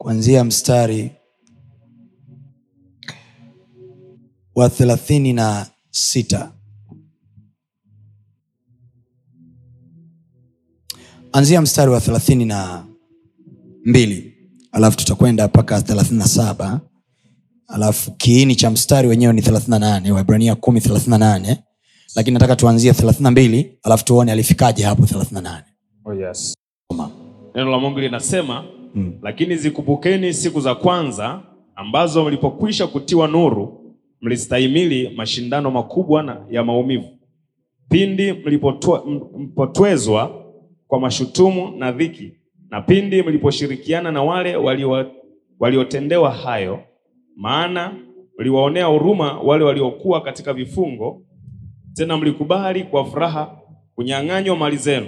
kuanzia mstari wa thelathini na sita. Anzia mstari wa thelathini na mbili alafu tutakwenda mpaka thelathini na saba. Alafu kiini cha mstari wenyewe ni thelathini na nane waibrania nane. Lakini nataka tuanzie thelathini na mbili alafu tuone alifikaje hapo thelathini na nane. Oh, yes. neno la mungu linasema mm. lakini zikumbukeni siku za kwanza ambazo mlipokwisha kutiwa nuru mlistahimili mashindano makubwa ya maumivu pindi mlipotwe- mlipotwezwa kwa mashutumu na dhiki na pindi mliposhirikiana na wale waliotendewa waliotendewa hayo maana mliwaonea huruma wale waliokuwa katika vifungo tena mlikubali kwa furaha kunyang'anywa mali zenu,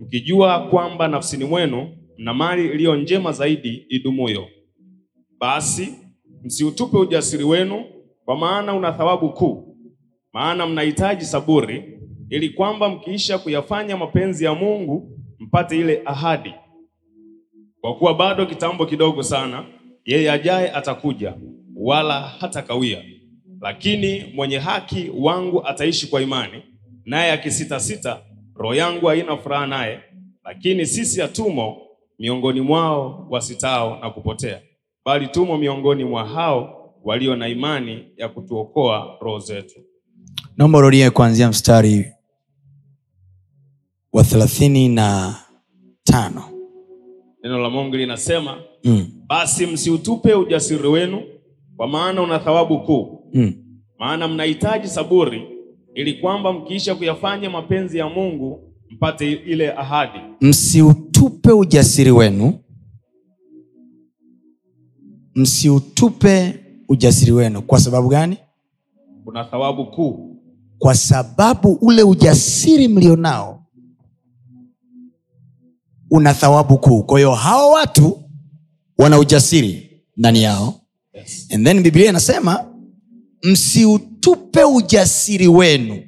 mkijua kwamba nafsini mwenu mna mali iliyo njema zaidi idumuyo. Basi msiutupe ujasiri wenu, kwa maana una thawabu kuu. Maana mnahitaji saburi, ili kwamba mkiisha kuyafanya mapenzi ya Mungu mpate ile ahadi. Kwa kuwa bado kitambo kidogo sana, yeye ajaye atakuja, wala hatakawia. Lakini mwenye haki wangu ataishi kwa imani, naye akisitasita, roho yangu haina furaha naye. Lakini sisi hatumo miongoni mwao wasitao na kupotea, bali tumo miongoni mwa hao walio na imani ya kutuokoa roho zetu. naomba urudie kuanzia mstari wa thelathini na tano Neno la Mungu linasema mm. basi msiutupe ujasiri wenu, kwa maana una thawabu kuu. mm. Maana mnahitaji saburi, ili kwamba mkiisha kuyafanya mapenzi ya Mungu mpate ile ahadi. msiutupe ujasiri wenu. Msiutupe ujasiri wenu. Kwa sababu gani? Kuna thawabu kuu. kwa sababu ule ujasiri mlionao una thawabu kuu. Kwa hiyo hawa watu wana ujasiri ndani yao. Yes. and then biblia inasema msiutupe ujasiri wenu.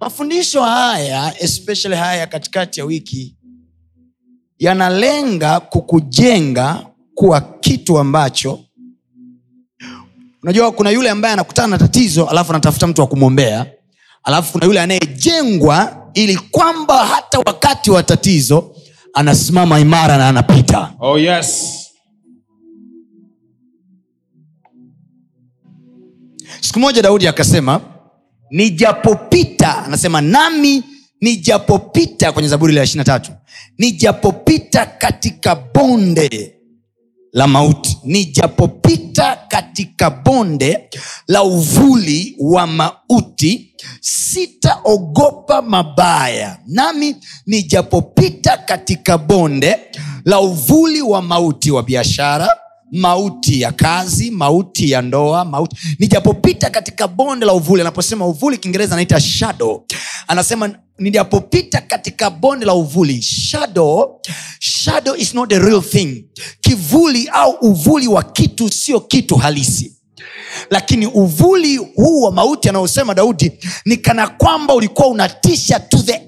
Mafundisho haya especially haya katikati ya wiki yanalenga kukujenga kuwa kitu ambacho unajua kuna yule ambaye anakutana na tatizo alafu anatafuta mtu wa kumwombea alafu kuna yule anayejengwa ili kwamba hata wakati wa tatizo anasimama imara na anapita Oh yes. siku moja daudi akasema nijapopita anasema nami nijapopita kwenye zaburi la ishiri tatu nijapopita katika bonde la mauti nijapopita katika bonde la uvuli wa mauti sitaogopa mabaya. Nami nijapopita katika bonde la uvuli wa mauti wa biashara mauti ya kazi mauti ya ndoa mauti. Nijapopita katika bonde la uvuli anaposema uvuli kiingereza anaita shadow. Anasema nijapopita katika bonde la uvuli. Shadow shadow is not the real thing. Kivuli au uvuli wa kitu sio kitu halisi. Lakini uvuli huu wa mauti anaosema daudi ni kana kwamba ulikuwa unatisha to the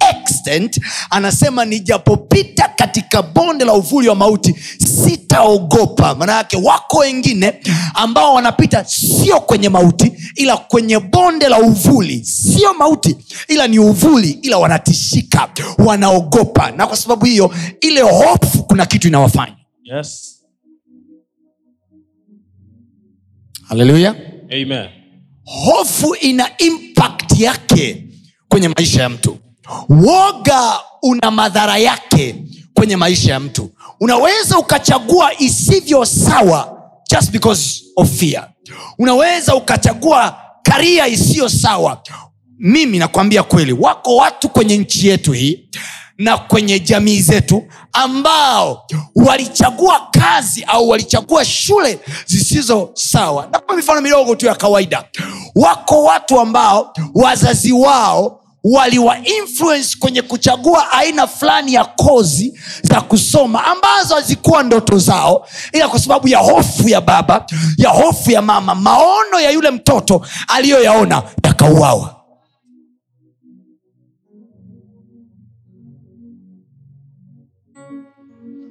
extent anasema nijapopita katika bonde la uvuli wa mauti sitaogopa. Maanayake wako wengine ambao wanapita sio kwenye mauti ila kwenye bonde la uvuli. Sio mauti ila ni uvuli ila wanatishika wanaogopa. Na kwa sababu hiyo ile hofu kuna kitu inawafanya. Yes. haleluya hofu ina impact yake kwenye maisha ya mtu woga una madhara yake kwenye maisha ya mtu. Unaweza ukachagua isivyo sawa just because of fear. Unaweza ukachagua karia isiyo sawa. Mimi nakwambia kweli wako watu kwenye nchi yetu hii na kwenye jamii zetu ambao walichagua kazi au walichagua shule zisizo sawa. Nakupa mifano midogo tu ya kawaida. Wako watu ambao wazazi wao waliwa kwenye kuchagua aina fulani ya kozi za kusoma ambazo hazikuwa ndoto zao ila kwa sababu ya hofu ya baba ya hofu ya mama maono ya yule mtoto aliyoyaona yakauawa.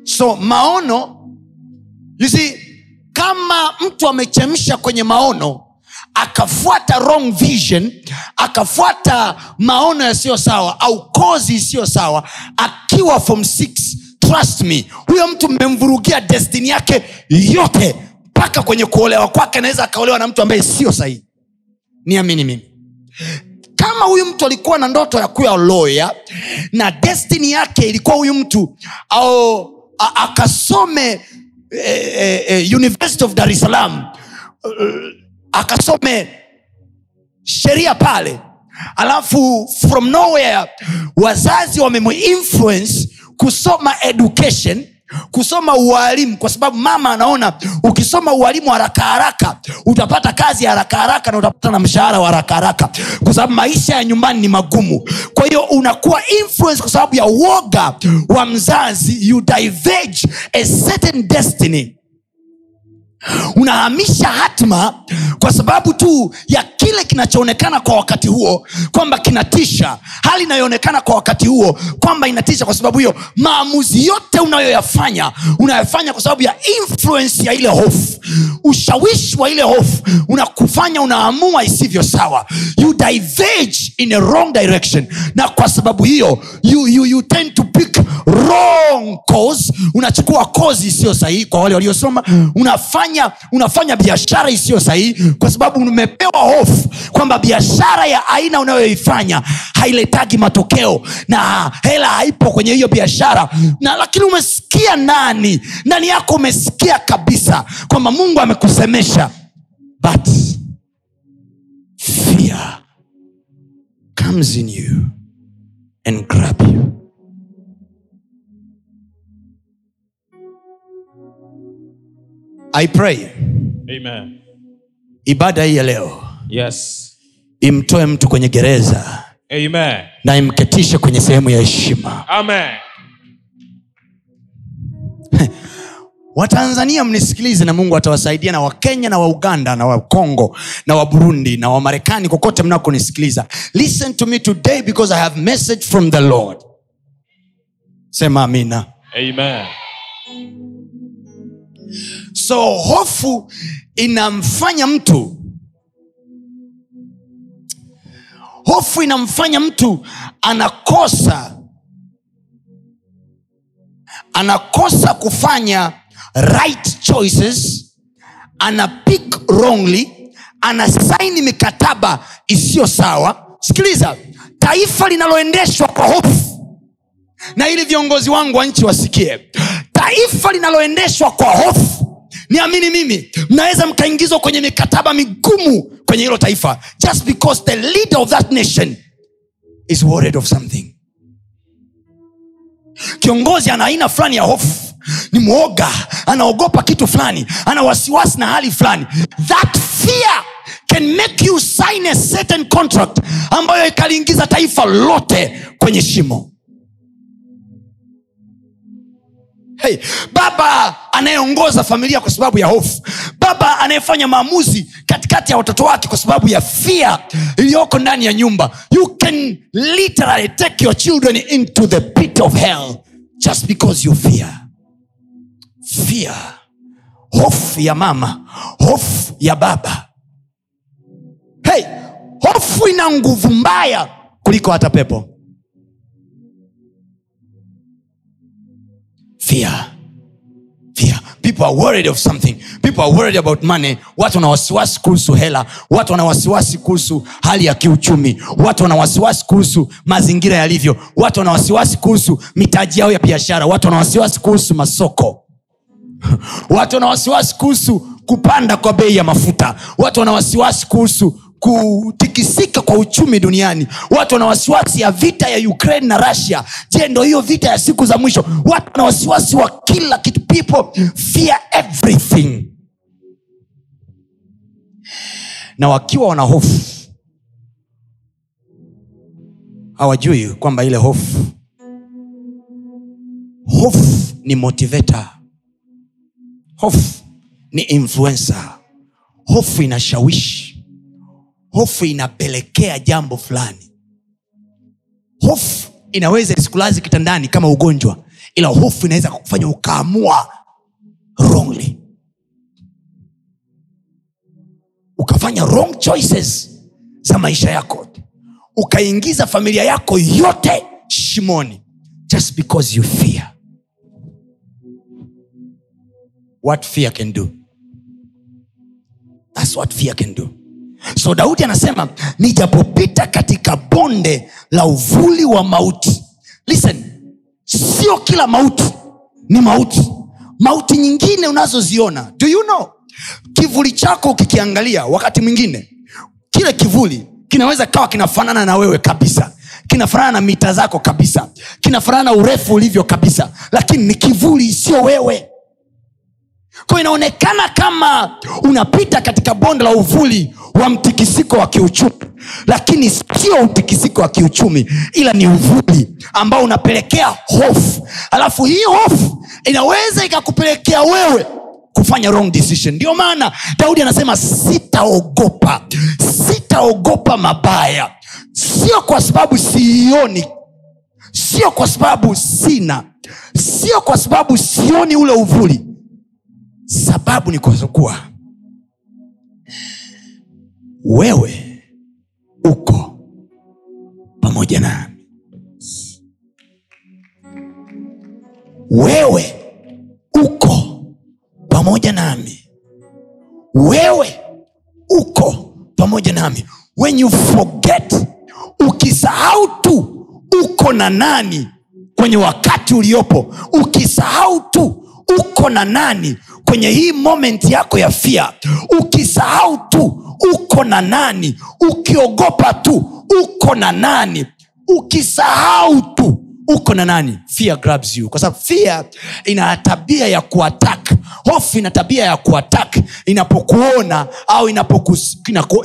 So maono you see, kama mtu amechemsha kwenye maono akafuata wrong vision akafuata maono yasiyo sawa au kozi isiyo sawa akiwa form six, trust me huyo mtu mmemvurugia destini yake yote mpaka kwenye kuolewa kwake anaweza akaolewa na mtu ambaye sio sahihi. Niamini mimi. Kama huyu mtu alikuwa na ndoto ya kuya loya na destini yake ilikuwa huyu mtu au akasome eh, eh, eh, university of dar es salaam eh, akasome sheria pale. Alafu from nowhere wazazi wamemuinfluence kusoma education kusoma ualimu kwa sababu mama anaona ukisoma ualimu haraka haraka utapata kazi haraka haraka na utapata na mshahara wa haraka haraka. Kwa sababu maisha ya nyumbani ni magumu. Kwa hiyo unakuwa influence kwa sababu ya woga wa mzazi you diverge a certain destiny unahamisha hatma kwa sababu tu ya kile kinachoonekana kwa wakati huo kwamba kinatisha. Hali inayoonekana kwa wakati huo kwamba inatisha kwa sababu hiyo maamuzi yote unayoyafanya unayafanya kwa sababu ya influence ya ile hofu ushawishi wa ile hofu unakufanya unaamua isivyo sawa. You diverge in a wrong direction. Na kwa sababu hiyo you, you, you tend to pick wrong cause. Unachukua kozi isiyo sahihi kwa wale waliosoma. Unafanya unafanya biashara isiyo sahihi kwa sababu umepewa hofu kwamba biashara ya aina unayoifanya hailetagi matokeo na hela haipo kwenye hiyo biashara. Na lakini umesikia nani? Ndani yako umesikia kabisa kwamba mungu amekusemesha? But fear comes in you and grab you i pray Amen. ibada hii ya leo Yes. imtoe mtu kwenye gereza Amen. na imketishe kwenye sehemu ya heshima Amen. watanzania mnisikilize na mungu atawasaidia na wakenya na wauganda na wakongo na waburundi na wamarekani kokote mnakonisikiliza listen to me today because i have message from the lord sema amina Amen. So hofu inamfanya mtu hofu inamfanya mtu anakosa anakosa kufanya right choices ana pick wrongly anasaini mikataba isiyo sawa. Sikiliza taifa linaloendeshwa kwa hofu na ili viongozi wangu wa nchi wasikie taifa linaloendeshwa kwa hofu niamini mimi mnaweza mkaingizwa kwenye mikataba migumu kwenye hilo taifa. Just because the leader of that nation is worried of something. Kiongozi ana aina fulani ya hofu. Ni mwoga anaogopa kitu fulani ana wasiwasi na hali fulani. That fear can make you sign a certain contract ambayo ikaliingiza taifa lote kwenye shimo hey, baba anayeongoza familia kwa sababu ya hofu. Baba anayefanya maamuzi katikati ya watoto wake kwa sababu ya fia iliyoko ndani ya nyumba. You can literally take your children into the pit of hell just because you fear. Fear. Hofu ya mama. Hofu ya baba. Hey, hofu ina nguvu mbaya kuliko hata pepo fear. Fear. People are worried of something. People are worried about money. Watu wana wasiwasi kuhusu hela. Watu wana wasiwasi kuhusu hali ya kiuchumi. Watu wana wasiwasi kuhusu mazingira yalivyo. Watu wana wasiwasi kuhusu mitaji yao ya biashara. Watu wana wasiwasi kuhusu masoko. Watu wana wasiwasi kuhusu kupanda kwa bei ya mafuta. Watu wana wasiwasi kuhusu kutikisika kwa uchumi duniani. Watu wana wasiwasi ya vita ya ukraine na russia. Je ndo hiyo vita ya siku za mwisho? Watu wana wasiwasi wa kila kitu. People fear everything. Na wakiwa wana hofu hawajui kwamba ile hofu hofu ni motivator. Hofu ni influencer. Hofu inashawishi hofu inapelekea jambo fulani. Hofu inaweza isikulazi kitandani kama ugonjwa ila hofu inaweza kufanya ukaamua wrongly. Ukafanya wrong choices za maisha yako. Ukaingiza familia yako yote shimoni just because you fear. What fear can do? Thats what fear can do so daudi anasema nijapopita katika bonde la uvuli wa mauti. Listen sio kila mauti ni mauti. Mauti nyingine unazoziona do you know? Kivuli chako ukikiangalia wakati mwingine kile kivuli kinaweza kawa kinafanana na wewe kabisa. Kinafanana na mita zako kabisa. Kinafanana na urefu ulivyo kabisa. Lakini ni kivuli sio wewe kwa inaonekana kama unapita katika bonde la uvuli wa mtikisiko wa kiuchumi. Lakini sio utikisiko wa kiuchumi ila ni uvuli ambao unapelekea hofu. Alafu hii hofu inaweza ikakupelekea wewe kufanya wrong decision. Ndio maana daudi anasema sitaogopa sitaogopa mabaya. Sio kwa sababu siioni sio kwa sababu sina sio kwa sababu sioni ule uvuli sababu ni kwa wewe uko pamoja nami wewe uko pamoja nami. Wewe uko pamoja nami. When you forget ukisahau tu uko na nani kwenye wakati uliopo ukisahau tu uko na nani kwenye hii moment yako ya fia ukisahau tu uko na nani ukiogopa tu uko na nani ukisahau tu uko na nani fear grabs you. Kwa sababu fear ina tabia ya kuatak hofu ina tabia ya kuatak inapokuona au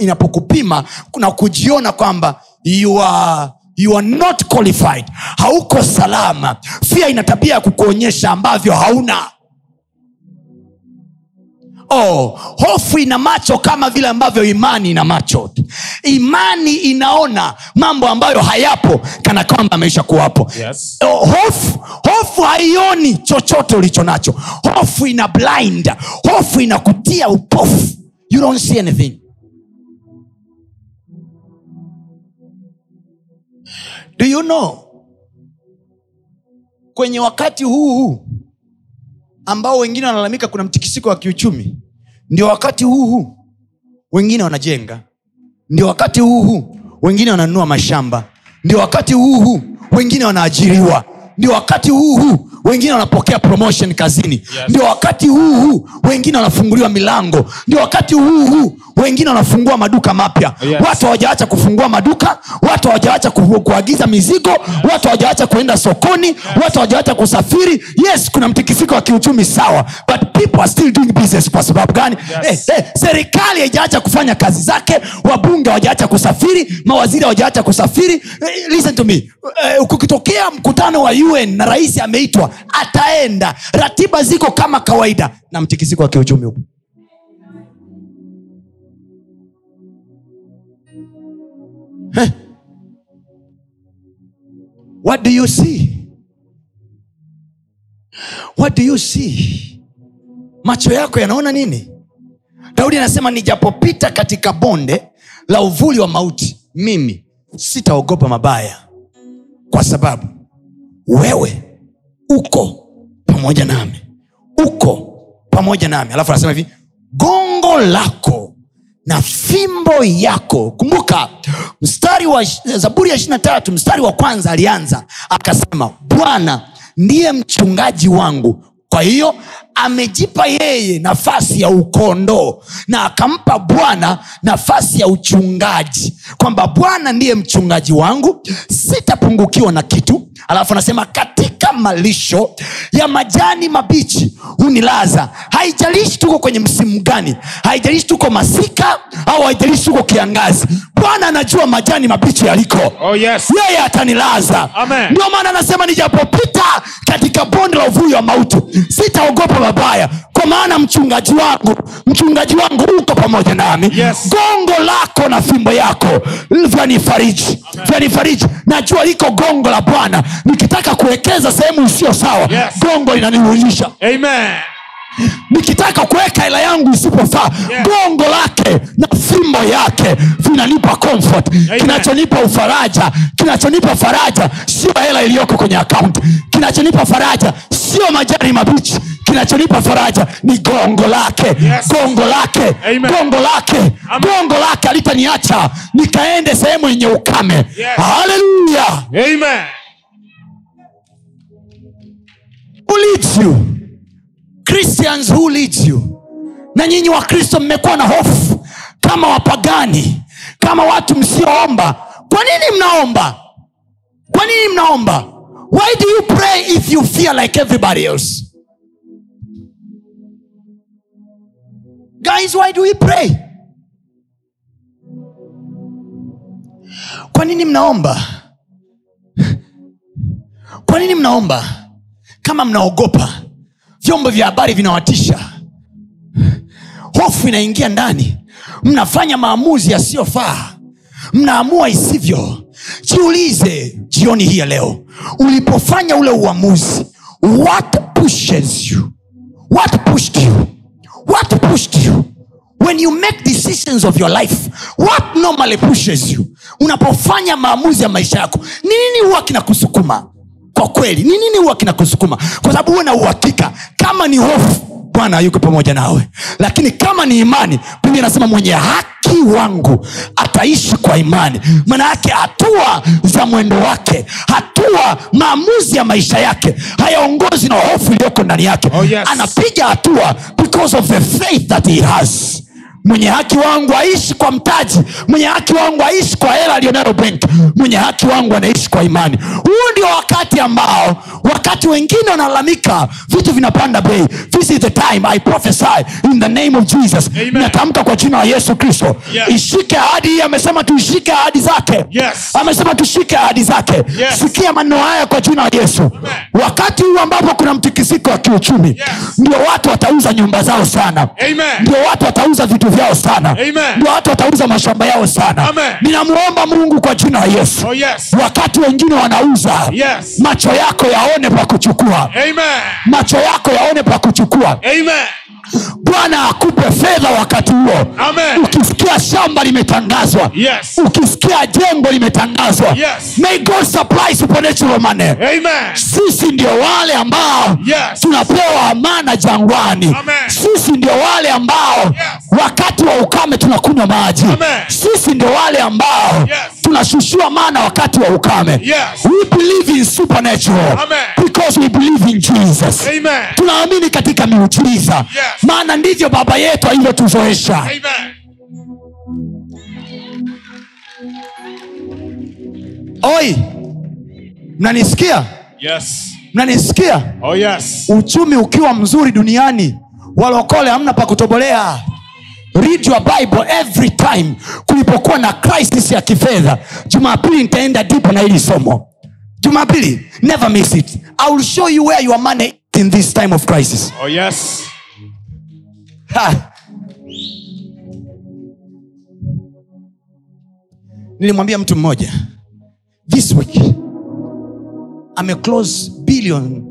inapokupima na kujiona kwamba you are you are not qualified. Hauko salama. Fia ina tabia ya kukuonyesha ambavyo hauna oh, hofu ina macho kama vile ambavyo imani ina macho. Imani inaona mambo ambayo hayapo kana kwamba ameisha kuwapo. Yes. Oh, hofu hofu haioni chochote ulicho nacho. Hofu ina blind hofu inakutia upofu. You don't see anything. Do you know? Kwenye wakati huu huu ambao wengine wanalalamika kuna mtikisiko wa kiuchumi ndio wakati huu wengine wanajenga. Ndio wakati huu wengine wananunua mashamba. Ndio wakati huu wengine wanaajiriwa. Ndio wakati huu huu wengine wanapokea promotion kazini. Yes. ndio wakati huu huu wengine wanafunguliwa milango. Ndio wakati huu huu wengine wanafungua maduka mapya. Yes. watu hawajaacha kufungua maduka watu hawajaacha kuagiza mizigo watu hawajaacha kuenda sokoni watu hawajaacha kusafiri. Yes kuna mtikisiko wa kiuchumi sawa. But people are still doing business kwa sababu gani? Yes. eh, eh, serikali haijaacha kufanya kazi zake wabunge hawajaacha kusafiri mawaziri hawajaacha kusafiri. Eh, listen to me. Eh, kukitokea mkutano wa un na rais ameitwa ataenda. Ratiba ziko kama kawaida na mtikisiko wa kiuchumi upo. Heh. what do you see? What do you see? Macho yako yanaona nini? Daudi anasema nijapopita katika bonde la uvuli wa mauti mimi sitaogopa mabaya kwa sababu wewe uko pamoja nami. Uko pamoja nami. Alafu anasema hivi gongo lako na fimbo yako. Kumbuka mstari wa zaburi ya ishirina tatu mstari wa kwanza alianza akasema bwana ndiye mchungaji wangu kwa hiyo amejipa yeye nafasi ya ukondoo na akampa bwana nafasi ya uchungaji kwamba bwana ndiye mchungaji wangu sitapungukiwa na kitu. Alafu anasema katika malisho ya majani mabichi hunilaza. Haijalishi tuko kwenye msimu gani haijalishi tuko masika au haijalishi tuko kiangazi bwana anajua majani mabichi yaliko. Oh, yes. yeye atanilaza. Ndio maana anasema nijapopita katika bonde la uvuyo wa mauti sitaogopa mabaya kwa maana mchungaji wangu mchungaji wangu uko pamoja nami Yes. gongo lako na fimbo yako vyanifariji vyanifariji najua liko gongo la bwana nikitaka kuwekeza sehemu isiyo sawa Yes. gongo linanirudisha Amen. nikitaka kuweka hela yangu isipofaa Yeah. gongo lake na fimbo yake vinanipa comfort kinachonipa ufaraja kinachonipa faraja sio hela iliyoko kwenye akaunti kinachonipa faraja sio majani mabichi. Kinachonipa faraja ni gongo lake. Yes. gongo lake. Amen. gongo lake. Amen. gongo lake alitaniacha. Nikaende sehemu yenye ukame. Yes. haleluya Amen. you? Christians who leads you? Na nyinyi wakristo mmekuwa na hofu kama wapagani kama watu msioomba. Kwa nini mnaomba? Kwa nini mnaomba why do you pray if you fear like everybody else? Guys why do we pray? Kwa nini mnaomba? Kwa nini mnaomba? Kama mnaogopa vyombo vya habari vinawatisha. Hofu inaingia ndani. Mnafanya maamuzi yasiyofaa. Mnaamua isivyo jiulize jioni hii ya leo ulipofanya ule uamuzi what pushes you? What pushed you? What pushed you? When you make decisions of your life what normally pushes you? Unapofanya maamuzi ya maisha yako ni nini huwa kinakusukuma? Kwa kweli ni nini huwa kinakusukuma? Kwa sababu huwe na uhakika kama ni hofu bwana yuko pamoja nawe. Lakini kama ni imani biblia anasema mwenye haki wangu ataishi kwa imani. Maana yake hatua za mwendo wake hatua maamuzi ya maisha yake hayaongozi na hofu iliyoko ndani yake. Oh, yes. anapiga hatua because of the faith that he has mwenye haki wangu aishi kwa mtaji. Mwenye haki wangu aishi kwa hela aliyonayo benki mwenye haki wangu anaishi kwa imani. Huu ndio wakati ambao wakati wengine wanalalamika vitu vinapanda bei. This is the time i prophesy in the name of jesus. Natamka kwa jina la yesu kristo. Yes. ishike ahadi hii amesema tuishike ahadi zake. Yes. amesema tushike ahadi zake. Yes. sikia maneno haya kwa jina la yesu. Wakati huu ambapo kuna mtikisiko wa kiuchumi Yes. ndio watu watauza nyumba zao sana. Amen. ndio watu watauza vitu vyao sana ndio watu watauza mashamba yao sana Amen. ninamwomba mungu kwa jina la yesu Oh, yes. wakati wengine wanauza Yes. macho yako yaone pa kuchukua Amen. macho yako yaone pa kuchukua Amen. Bwana akupe fedha wakati huo ukisikia shamba limetangazwa Yes. ukisikia jengo limetangazwa Yes. may god supply supernatural money Amen. sisi ndio wale ambao Yes. tunapewa amana jangwani Amen. sisi ndio wale ambao Yes. wakati wa ukame tunakunywa maji Amen. sisi ndio wale ambao Yes. tunashushiwa mana wakati wa ukame Yes. we believe in supernatural Amen. Because we believe in jesus. Tunaamini katika miujiza. Yes. maana ndivyo baba yetu alivyotuzoesha. Oi mnanisikia? Yes. mnanisikia? Oh, yes. uchumi ukiwa mzuri duniani walokole hamna pa kutobolea read your bible every time kulipokuwa na crisis ya kifedha. Jumapili nitaenda dipo na hili somo jumapili never miss it. I will show you where your money in this time of crisis. Oh, yes. ha. nilimwambia mtu mmoja this week ameclose billion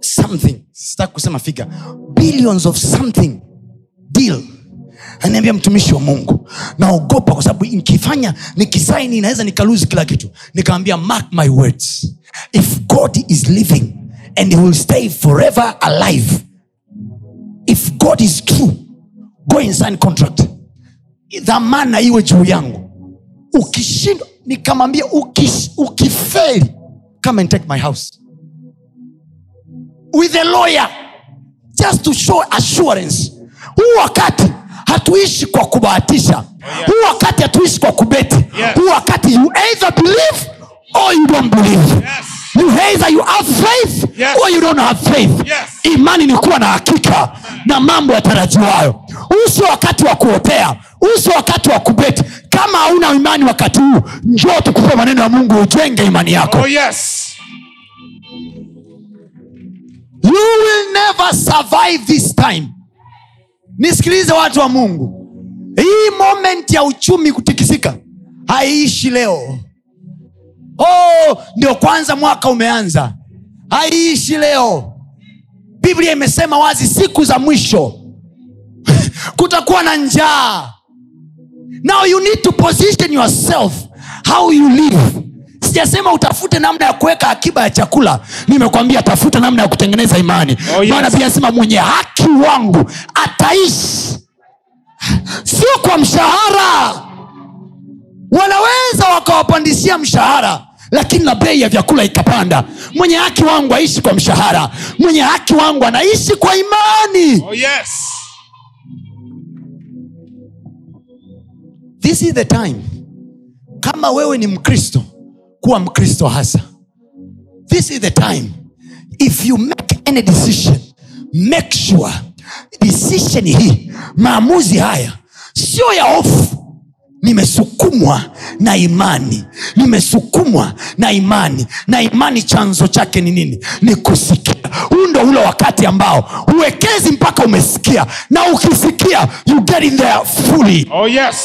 something. Sitaki kusema figa billions of something deal anaambia mtumishi wa mungu naogopa kwa sababu nikifanya nikisaini naweza nikaluzi kila kitu. Nikaambia mark my words. If god is living and he will stay forever alive if god is true go and sign contract. Dhamana iwe juu yangu. Ukishindwa nikamwambia ukifeli come and take my house. With a lawyer just to show assurance. Huu wakati hatuishi kwa kubahatisha yes. huu wakati hatuishi kwa kubeti Yes. huu wakati you either believe or you don't believe Yes. you either you have faith Yes. or you don't have faith Yes. imani ni kuwa na hakika na mambo yatarajiwayo huu sio wakati wa kuotea huu sio wakati wa kubeti kama hauna imani wakati huu njoo tukupe maneno ya mungu ujenge imani yako Oh, yes. you will never survive this time nisikilize watu wa mungu. Hii moment ya uchumi kutikisika haiishi leo. Oh, ndio kwanza mwaka umeanza. Haiishi leo. Biblia imesema wazi siku za mwisho. Kutakuwa na njaa. Now you need to position yourself how you live sijasema utafute namna ya kuweka akiba ya chakula nimekwambia tafuta namna ya kutengeneza imani. Oh, yes. maana pia sema mwenye haki wangu ataishi sio kwa mshahara. Wanaweza wakawapandishia mshahara lakini na bei ya vyakula ikapanda. Mwenye haki wangu aishi kwa mshahara mwenye haki wangu anaishi kwa imani. Oh, yes. this is the time. Kama wewe ni mkristo kuwa mkristo hasa. This is the time. If you make any decision make sure decision hii maamuzi haya sio ya hofu. Nimesukumwa na imani. Nimesukumwa na imani. Na imani chanzo chake ni nini? Ni kusikia. Huu ndo ule wakati ambao huwekezi mpaka umesikia. Na ukisikia you get in there fully. Oh, yes.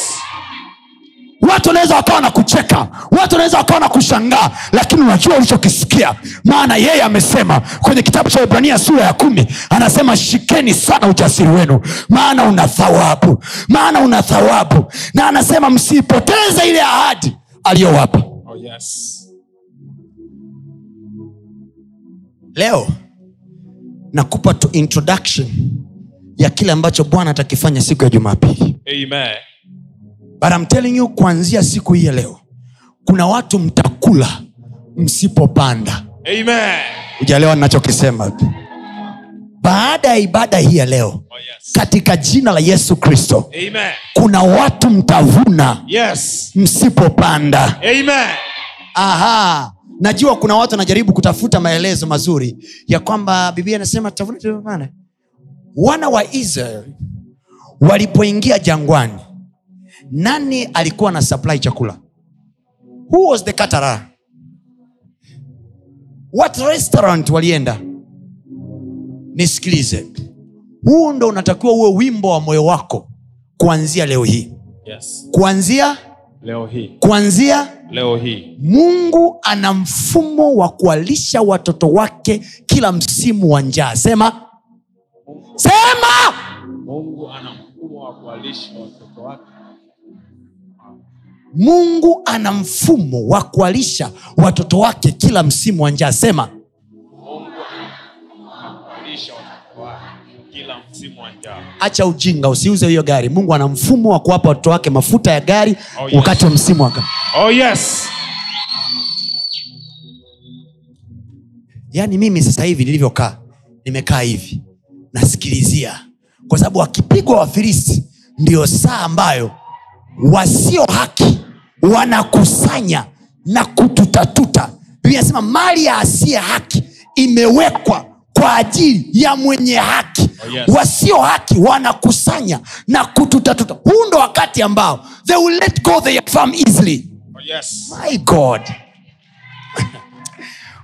Watu wanaweza wakawa na kucheka. Watu wanaweza wakawa na kushangaa. Lakini unajua ulichokisikia? Maana yeye amesema kwenye kitabu cha ibrania sura ya kumi anasema shikeni sana ujasiri wenu. Maana una thawabu. Maana una thawabu. Na anasema msiipoteze ile ahadi aliyowapa. Oh, yes. leo nakupa tu introduction ya kile ambacho bwana atakifanya siku ya jumapili. Amen. But I'm telling you kuanzia siku hii ya leo kuna watu mtakula msipopanda Amen. ujalewa ninachokisema baada ya ibada hii ya leo Oh, yes. katika jina la yesu kristo kuna watu mtavuna Yes. msipopanda Amen. aha najua kuna watu wanajaribu kutafuta maelezo mazuri ya kwamba biblia inasema tutavuna wana wa israel walipoingia jangwani nani alikuwa na supply chakula who was the caterer what restaurant walienda nisikilize huu ndo unatakiwa uwe wimbo wa moyo wako kuanzia leo hii Yes. kuanzia Leo hii. kuanzia Leo hii. mungu ana mfumo wa kuwalisha watoto wake kila msimu wa njaa sema sema Mungu ana mfumo wa kuwalisha watoto wake. Mungu ana mfumo wa kuwalisha watoto wake kila msimu wa njaa sema Kuwalisha watoto wake kila msimu wa njaa. acha ujinga usiuze hiyo gari mungu ana mfumo wa kuwapa watoto wake mafuta ya gari Oh, yes. wakati wa msimu wa Oh, yes. yaani mimi sasa hivi nilivyokaa nimekaa hivi nasikilizia kwa sababu wakipigwa wafilisti ndio saa ambayo wasio haki wanakusanya na kututatuta. Biblia inasema mali ya asiye haki imewekwa kwa ajili ya mwenye haki. Oh, yes. wasio haki wanakusanya na kututatuta. Huu ndo wakati ambao they will let go their farm easily. Oh, yes. my god.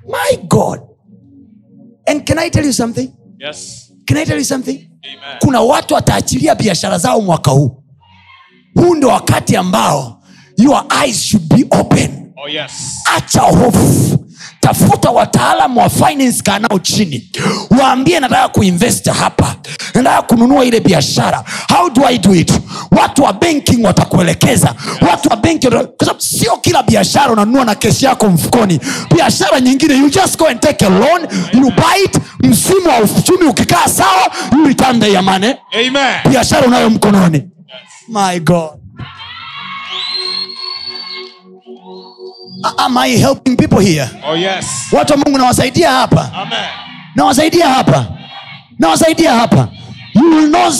My god. And can i tell you something? Yes. can i tell you something? Amen. kuna watu wataachilia biashara zao mwaka huu. Huu ndo wakati ambao your eyes should be open. Oh, yes. acha hofu. Tafuta wataalamu wa finance kaa nao chini. Waambie nataka kuinvest hapa. Nataka kununua ile biashara. How do i do it? Watu wa banking watakuelekeza. Watu wa benki sio kila biashara unanunua na kesi yako mfukoni. Biashara nyingine you just go and take a loan you buy it msimu wa uchumi ukikaa sawa you return the money. Biashara unayo mkononi. My god am i helping people here Oh, yes. watu wa mungu nawasaidia hapa Amen. nawasaidia hapa nawasaidia hapa you will know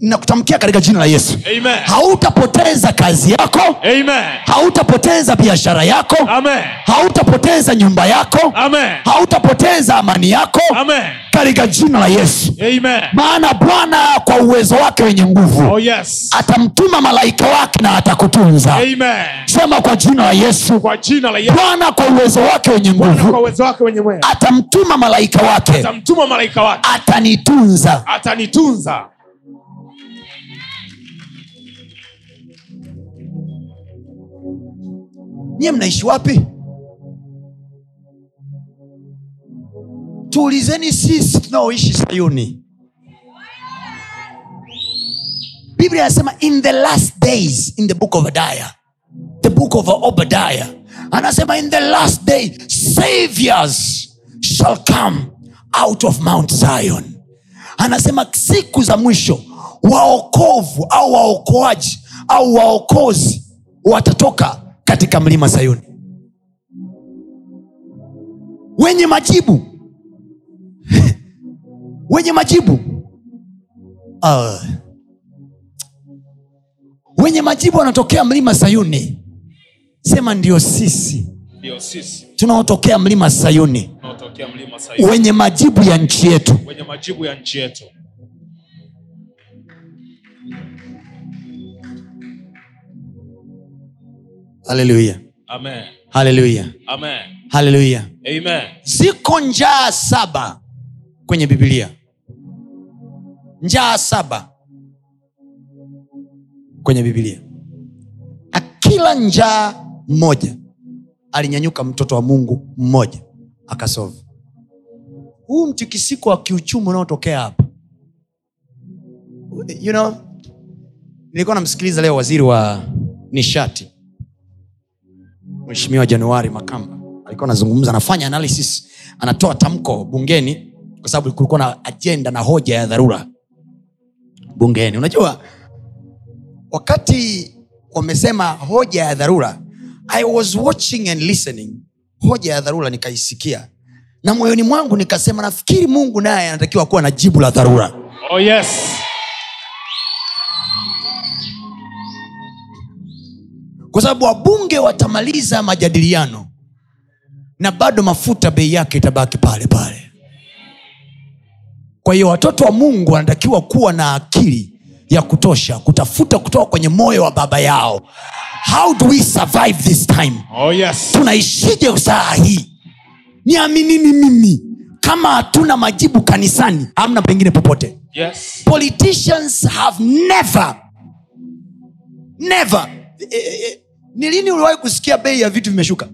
nakutamkia katika jina la yesu Amen. hautapoteza kazi yako Amen. hautapoteza biashara yako Amen. hautapoteza nyumba yako Amen. hautapoteza amani yako Amen. katika jina la yesu Amen. maana bwana kwa uwezo wake wenye nguvu Oh yes. atamtuma malaika wake na atakutunza Amen. sema kwa jina la yesu Kwa jina la Yesu. bwana kwa uwezo wake wenye nguvu atamtuma malaika wake Atamtuma malaika wake. atanitunza Atanitunza. Nyie mnaishi wapi? Tuulizeni sisi tunaoishi sayuni. Biblia anasema in the last days in the book of adaya the book of obadiah. Anasema in the last day saviors shall come out of mount zion. Anasema siku za mwisho waokovu au waokoaji au waokozi watatoka katika mlima sayuni. Wenye majibu. Wenye majibu. Uh, wenye majibu wanatokea mlima sayuni. Sema ndio sisi. Tunaotokea mlima sayuni. Mlima Sayuni. wenye majibu ya nchi yetu. Wenye majibu ya nchi yetu. Haleluya haleluya haleluya ziko njaa saba kwenye bibilia njaa saba kwenye bibilia na kila njaa mmoja alinyanyuka mtoto wa mungu mmoja akasovu huu mtikisiko wa kiuchumi unaotokea hapa. You know, nilikuwa namsikiliza leo waziri wa nishati mheshimiwa januari makamba alikuwa anazungumza anafanya analysis anatoa tamko bungeni kwa sababu kulikuwa na ajenda na hoja ya dharura bungeni. Unajua wakati wamesema hoja ya dharura i was watching and listening. Hoja ya dharura nikaisikia. Na moyoni mwangu nikasema nafikiri mungu naye anatakiwa kuwa na jibu la dharura. Oh yes. Kwa sababu wabunge watamaliza majadiliano na bado mafuta bei yake itabaki pale pale. Kwa hiyo watoto wa mungu wanatakiwa kuwa na akili ya kutosha kutafuta kutoka kwenye moyo wa baba yao. How do we survive this time? Oh yes. tunaishije saa hii? Niaminini mimi. Kama hatuna majibu kanisani hamna pengine popote. Yes. politicians have never never eh, e, e, ni lini uliwahi kusikia bei ya vitu vimeshuka?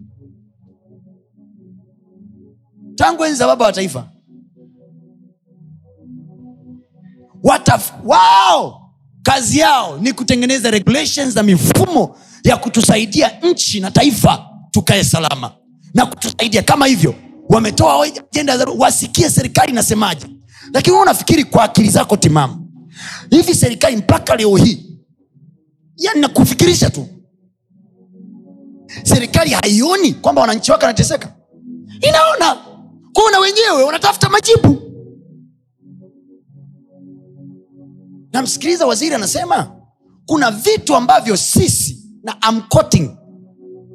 Tangu enzi za baba wa taifa. Wataf, wao kazi yao ni kutengeneza regulations na mifumo ya kutusaidia nchi na taifa tukae salama na kutusaidia. Kama hivyo wametoa ajenda wasikie serikali inasemaje. Lakini unafikiri kwa akili zako timamu hivi serikali mpaka leo hii yani nakufikirisha tu serikali haioni kwamba wananchi wake wanateseka? Inaona kwao wenyewe wanatafuta majibu. Namsikiliza waziri anasema kuna vitu ambavyo sisi na I'm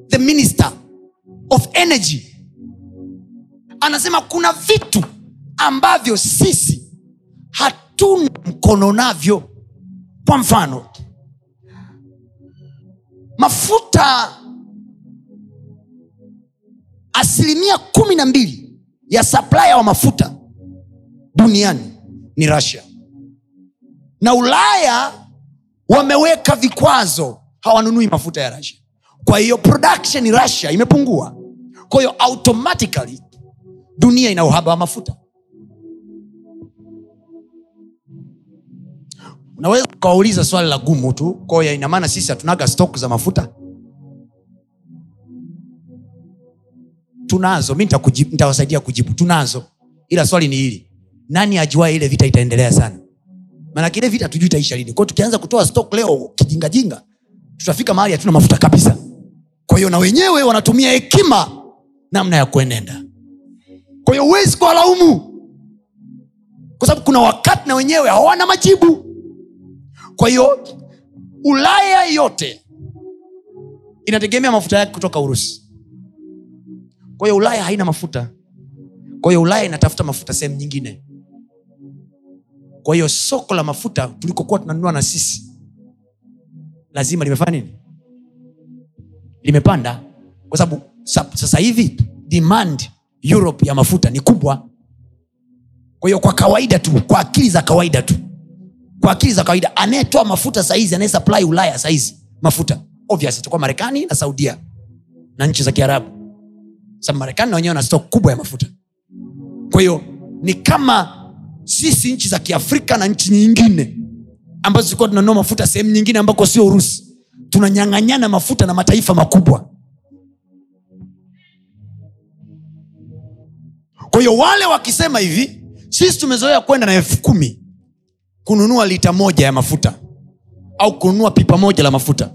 the minister of energy. Anasema kuna vitu ambavyo sisi hatuna mkono navyo. Kwa mfano mafuta asilimia kumi na mbili ya saplaya wa mafuta duniani ni rasia na ulaya wameweka vikwazo hawanunui mafuta ya rasia kwa hiyo production rasia imepungua. Kwa hiyo automatically dunia ina uhaba wa mafuta. Unaweza ukawauliza swali la gumu tu. Kwa hiyo ina sisi hatunaga stok za mafuta tunazo. Mi nitawasaidia kujibu. Tunazo. Ila swali ni hili. Nani ajuae ile vita itaendelea sana? Maanake ile vita tujui itaisha lini. Kwao tukianza kutoa stock leo kijingajinga tutafika mahali hatuna mafuta kabisa. Kwa hiyo na wenyewe wanatumia hekima namna ya kuenenda. Kwa hiyo huwezi kuwalaumu. Kwa sababu kuna wakati na wenyewe hawana majibu. Kwa hiyo ulaya yote inategemea mafuta yake kutoka urusi kwa ulaya haina mafuta. Kwa hiyo ulaya inatafuta mafuta sehemu nyingine. Kwa hiyo soko la mafuta tulikokuwa tunanunua na sisi lazima limefanya nini? Limepanda. Kwa sababu sa- sasa hivi demand europe ya mafuta ni kubwa. Kwa hiyo kwa kawaida tu kwa akili za kawaida tu kwa akili za kawaida anayetoa mafuta sahizi anayesupply ulaya sahizi mafuta. Obvious itakuwa marekani na saudia na nchi za kiarabu sababu marekani na wenyewe wana stok kubwa ya mafuta. Kwa hiyo ni kama sisi nchi za kiafrika na nchi nyingine ambazo zilikuwa tunanua mafuta sehemu nyingine ambako sio urusi tunanyang'anyana mafuta na mataifa makubwa. Kwa hiyo wale wakisema hivi sisi tumezoea kwenda na elfu kumi kununua lita moja ya mafuta au kununua pipa moja la mafuta.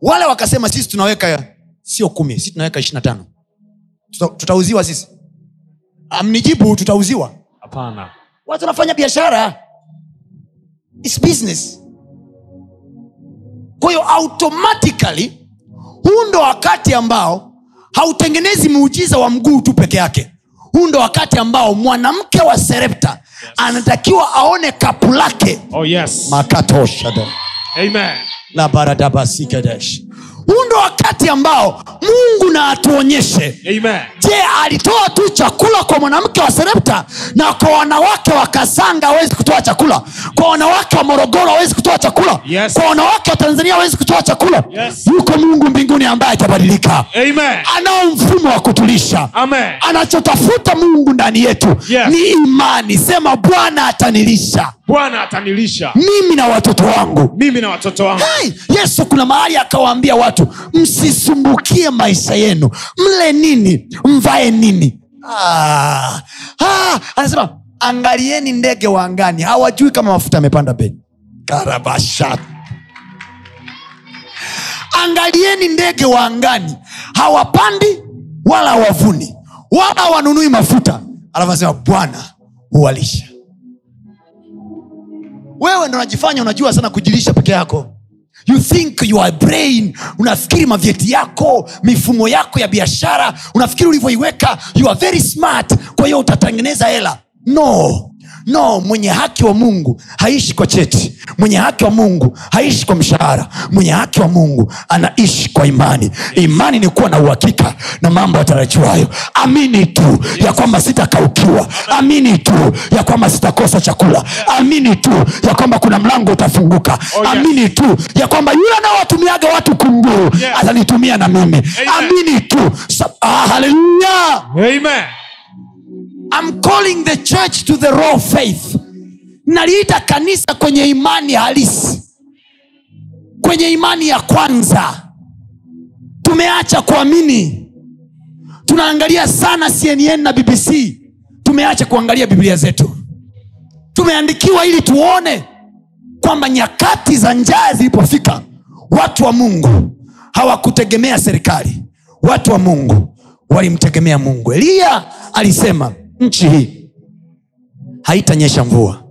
Wale wakasema sisi tunaweka sio kumi sisi tunaweka ishirina tano Tuta, tutauziwa sisi. Amnijibu tutauziwa. Hapana. Watu wanafanya biashara. It's business. Kwa hiyo automatically huu ndo wakati ambao hautengenezi muujiza wa mguu tu peke yake. Huu ndo wakati ambao mwanamke wa serepta anatakiwa aone kapu lake. Oh yes. Makatoshada amen. La baradabasikadesh huu ndo wakati ambao mungu na atuonyeshe. Amen. Je alitoa tu chakula kwa mwanamke wa serepta na kwa wanawake wa kasanga hawezi kutoa chakula? Kwa wanawake wa morogoro hawezi kutoa chakula? Yes. kwa wanawake wa tanzania hawezi kutoa chakula? Yes. yuko mungu mbinguni ambaye atabadilika. Anao mfumo wa kutulisha. Amen. Anachotafuta mungu ndani yetu Yes. ni imani. Sema bwana atanilisha. Bwana atanilisha. Mimi na watoto wangu. Mimi na watoto wangu. Hey, yesu kuna mahali akawaambia watu msisumbukie maisha yenu. Mle nini? Mvae nini? Ah, ah, anasema angalieni ndege wa angani. Hawajui kama mafuta amepanda bei karabashat angalieni ndege wa angani. Hawapandi wala hawavuni wala hawanunui mafuta. Alafu anasema bwana huwalisha. Wewe ndo unajifanya unajua sana kujilisha peke yako you think your brain unafikiri mavyeti yako mifumo yako ya biashara unafikiri ulivyoiweka you are very smart kwa hiyo utatengeneza hela. No no mwenye haki wa mungu haishi kwa cheti. Mwenye haki wa mungu haishi kwa mshahara. Mwenye haki wa mungu anaishi kwa imani. Imani ni kuwa na uhakika na mambo yatarajiwayo. Amini tu ya kwamba sitakaukiwa. Amini tu ya kwamba sitakosa chakula. Amini tu ya kwamba kuna mlango utafunguka. Oh, amini tu ya kwamba yule anaowatumiaga watu kunguru atanitumia na mimi. Amini tu. Ah, haleluya I'm calling the church to the raw faith. Naliita kanisa kwenye imani halisi. Kwenye imani ya kwanza. Tumeacha kuamini. Tunaangalia sana cnn na bbc tumeacha kuangalia biblia zetu. Tumeandikiwa ili tuone kwamba nyakati za njaa zilipofika watu wa mungu hawakutegemea serikali. Watu wa mungu walimtegemea mungu. Eliya alisema nchi hii haitanyesha mvua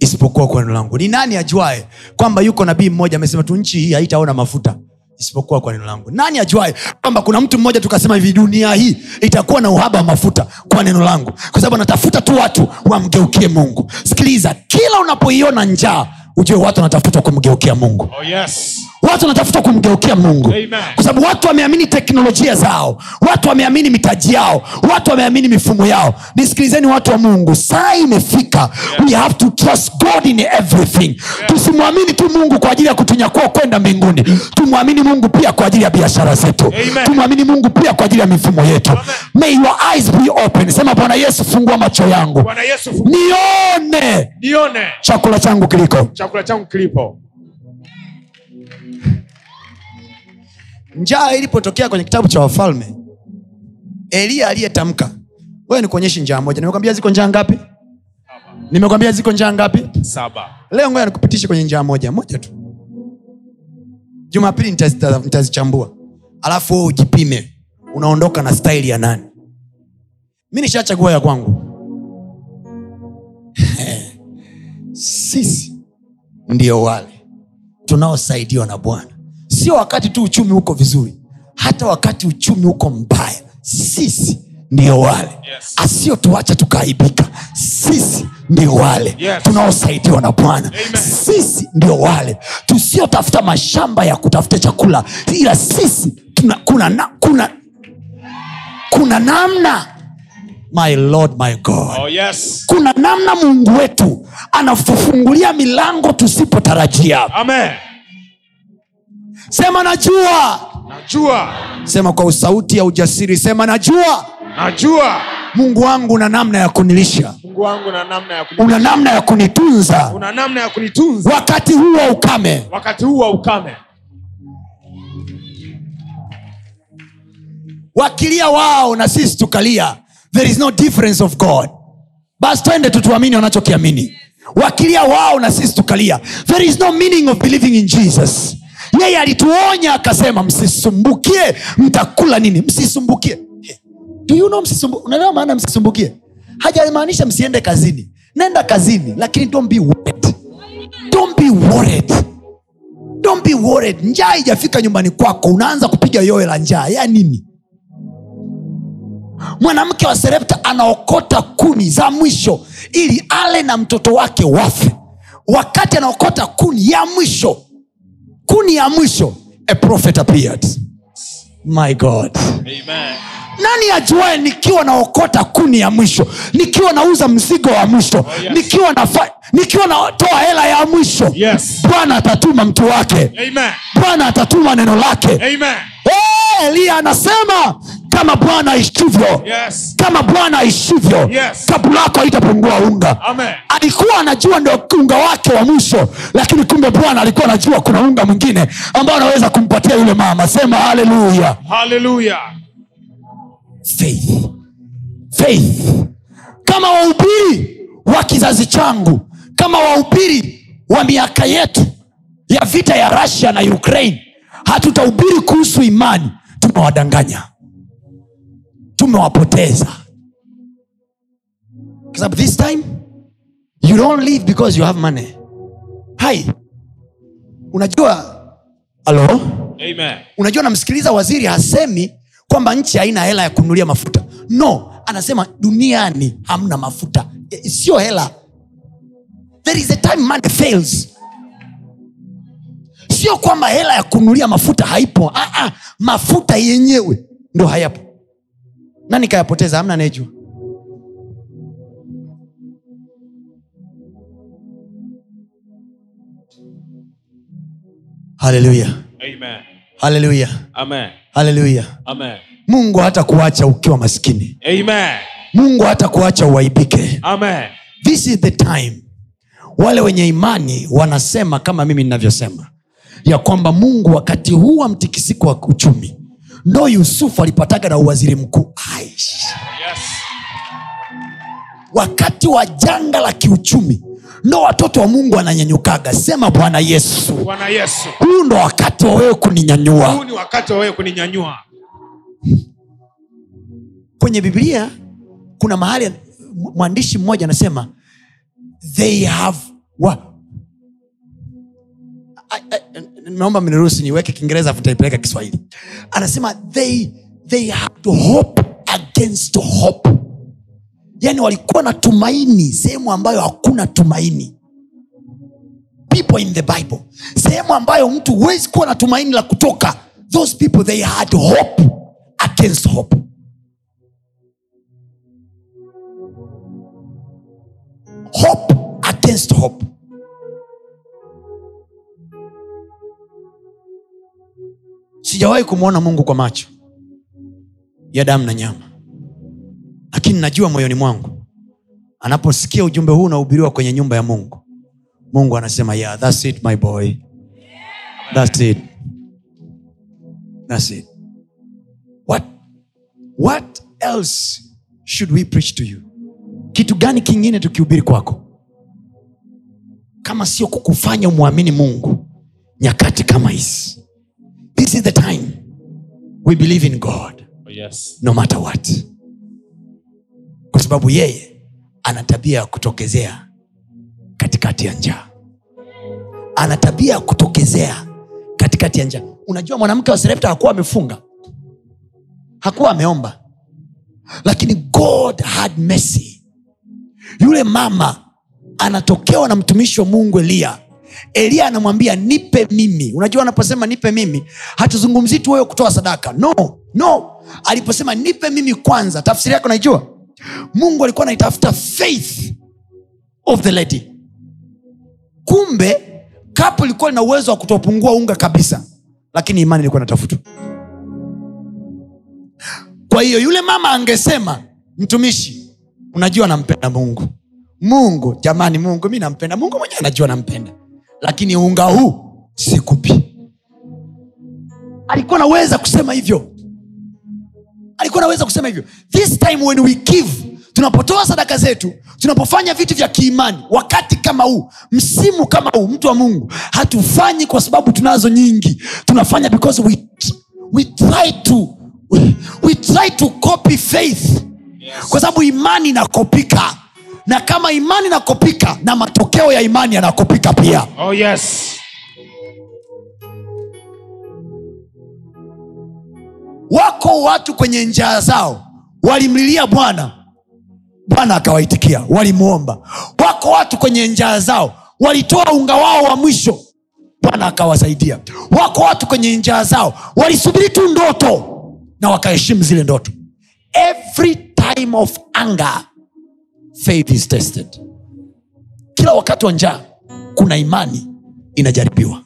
isipokuwa kwa neno langu. Ni nani ajuae kwamba yuko nabii mmoja amesema tu nchi hii haitaona mafuta isipokuwa kwa neno langu? Nani ajuae kwamba kuna mtu mmoja tukasema hivi dunia hii itakuwa na uhaba wa mafuta kwa neno langu? Kwa sababu anatafuta tu watu wamgeukie mungu. Sikiliza kila unapoiona njaa ujue watu wanatafuta kumgeukia mungu. Oh yes watu wanatafuta kumgeukia mungu. Kwa sababu watu wameamini teknolojia zao. Watu wameamini mitaji yao. Watu wameamini mifumo yao. Nisikilizeni watu wa mungu saa imefika. We have to trust god in everything. Tusimwamini tu mungu kwa ajili ya kutunyakua kwenda mbinguni. Tumwamini mungu pia kwa ajili ya biashara zetu. Tumwamini mungu pia kwa ajili ya mifumo yetu. May your eyes be open. Sema bwana yesu fungua macho yangu. Yesu nione. Nione. Chakula changu kiliko. Chakula changu kilipo njaa ilipotokea kwenye kitabu cha wafalme eliya aliyetamka wewe nikuonyeshi njaa moja. Nimekwambia ziko njaa ngapi? Nimekwambia ziko njaa ngapi? Saba. Leo ngoja nikupitishe kwenye njaa moja moja tu. Jumapili nitazichambua. Alafu wewe ujipime unaondoka na staili ya nani? Mi nishachagua ya kwangu. Sisi ndio wale tunaosaidiwa na bwana. Sio wakati tu uchumi uko vizuri hata wakati uchumi uko mbaya sisi ndio wale. Yes. asiotuacha tukaaibika sisi ndio wale. Yes. tunaosaidiwa na bwana. Sisi ndio wale. Tusiotafuta mashamba ya kutafuta chakula ila sisi tuna, kuna, na, kuna, kuna namna my lord my god Oh, yes. kuna namna mungu wetu anatufungulia milango tusipotarajia Amen. sema najua Najua. sema kwa sauti ya ujasiri sema najua Najua. mungu wangu una namna ya kunilisha una namna ya kunitunza una namna ya kunitunza wakati huu wa ukame wakati huu wa ukame. wakilia wao na sisi tukalia there is no difference of god. Basi twende tutuamini wanachokiamini. Wakilia wao na sisi tukalia. There is no meaning of believing in jesus. Yeye alituonya akasema msisumbukie mtakula nini? Msisumbukie. Do you know msisumbu... maana msisumbukie? Hajamaanisha msiende kazini. Nenda kazini lakini don't be worried. don't be worried. don't be worried. Njaa ijafika nyumbani kwako unaanza kupiga yowe la njaa. Ya nini mwanamke wa serepta anaokota kuni za mwisho ili ale na mtoto wake wafe wakati anaokota kuni ya mwisho kuni ya mwisho a prophet appeared my god Amen. nani ajuae nikiwa naokota kuni ya mwisho nikiwa nauza mzigo wa mwisho Oh, yes. nikiwa nafa, nikiwa natoa hela ya mwisho Yes. bwana atatuma mtu wake Amen. bwana atatuma neno lake Amen. hey, eliya anasema kama bwana aishivyo. Yes. kama bwana aishivyo Yes. kapu lako haitapungua unga. Amen. alikuwa anajua ndio unga wake wa mwisho lakini kumbe bwana alikuwa anajua kuna unga mwingine ambao anaweza kumpatia yule mama. Sema haleluya. Faith. Faith. Kama wahubiri wa kizazi changu kama wahubiri wa miaka yetu ya vita ya rasia na ukraine hatutahubiri kuhusu imani tumewadanganya tumewapoteza. Sababu this time you don't live because you have money. Hai. Unajua alo unajua namsikiliza waziri hasemi kwamba nchi haina hela ya kununulia mafuta. No anasema duniani hamna mafuta. E, sio hela. There is a time money fails. Sio kwamba hela ya kununulia mafuta haipo. Ah, ah, mafuta yenyewe ndo hayapo nani kayapoteza? Hamna anayejua. Haleluya. Haleluya. Haleluya. Mungu hata kuacha ukiwa maskini. Amen. mungu hata kuacha uaibike. Amen. this is the time. Wale wenye imani wanasema kama mimi ninavyosema. Ya kwamba mungu wakati huu wa mtikisiko wa uchumi ndo yusufu alipataga na uwaziri mkuu Yes. wakati wa janga la kiuchumi ndo watoto wa mungu wananyanyukaga sema bwana yesu Bwana Yesu. huu ndo wakati wa wewe kuninyanyua Huu ni wakati wa wewe kuninyanyua. kwenye biblia kuna mahali mwandishi mmoja anasema they have wa I- I- naomba mniruhusu niweke kiingereza afu kiswahili. Anasema they, they had hope against hope. Yaani walikuwa na tumaini sehemu ambayo hakuna tumaini. People in the bible. Sehemu ambayo mtu huwezi kuwa na tumaini la kutoka. Those people they had hope against hope. Hope against hope sijawahi kumwona mungu kwa macho ya damu na nyama. Lakini najua moyoni mwangu anaposikia ujumbe huu unahubiriwa kwenye nyumba ya mungu mungu anasema yeah, that's it my boy. That's it. That's it. What, what else should we preach to you? Kitu gani kingine tukihubiri kwako? Kama sio kukufanya umwamini mungu nyakati kama hizi this is the time we believe in god Oh, yes. no matter what. Kwa sababu yeye ana tabia ya kutokezea katikati ya njaa. Ana tabia ya kutokezea katikati ya njaa. Unajua mwanamke wa serepta hakuwa amefunga. Hakuwa ameomba. Lakini god had mercy. Yule mama anatokewa na mtumishi wa mungu eliya eliya anamwambia nipe mimi. Unajua anaposema nipe mimi hatuzungumzii tu wewe kutoa sadaka. No no. Aliposema nipe mimi kwanza tafsiri yako naijua mungu alikuwa anaitafuta faith of the lady. Kumbe kapu ilikuwa lina uwezo wa kutopungua unga kabisa lakini imani ilikuwa inatafutwa. Kwa hiyo yule mama angesema mtumishi unajua nampenda mungu. Mungu jamani mungu mi nampenda. Mungu mwenyewe anajua nampenda lakini unga huu sikupi alikuwa naweza kusema hivyo. Alikuwa naweza kusema hivyo. This time when we give tunapotoa sadaka zetu tunapofanya vitu vya kiimani wakati kama huu msimu kama huu mtu wa mungu hatufanyi kwa sababu tunazo nyingi. Tunafanya because we, we try to we, we try to copy faith. Kwa sababu imani inakopika na kama imani inakopika na matokeo ya imani yanakopika pia. Oh yes. wako watu kwenye njaa zao walimlilia bwana. Bwana akawaitikia walimwomba. Wako watu kwenye njaa zao walitoa unga wao wa mwisho. Bwana akawasaidia. Wako watu kwenye njaa zao walisubiri tu ndoto na wakaheshimu zile ndoto. Every time of anger faith is tested. Kila wakati wa njaa kuna imani inajaribiwa.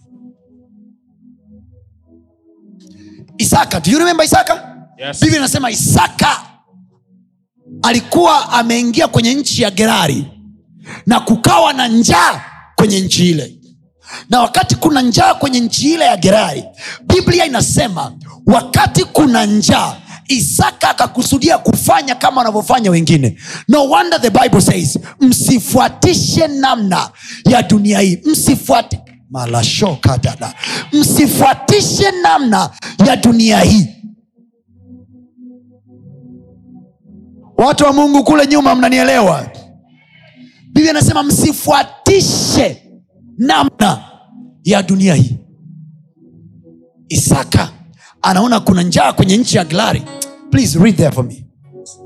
Isaka do you remember isaka? Yes. biblia inasema isaka alikuwa ameingia kwenye nchi ya gerari na kukawa na njaa kwenye nchi ile. Na wakati kuna njaa kwenye nchi ile ya gerari biblia inasema wakati kuna njaa isaka akakusudia kufanya kama wanavyofanya wengine. No wonder the bible says msifuatishe namna ya dunia hii. Msifuati malashokadada msifuatishe namna ya dunia hii. Watu wa mungu kule nyuma mnanielewa? Biblia anasema msifuatishe namna ya dunia hii. Isaka anaona kuna njaa kwenye nchi ya glari please read there for me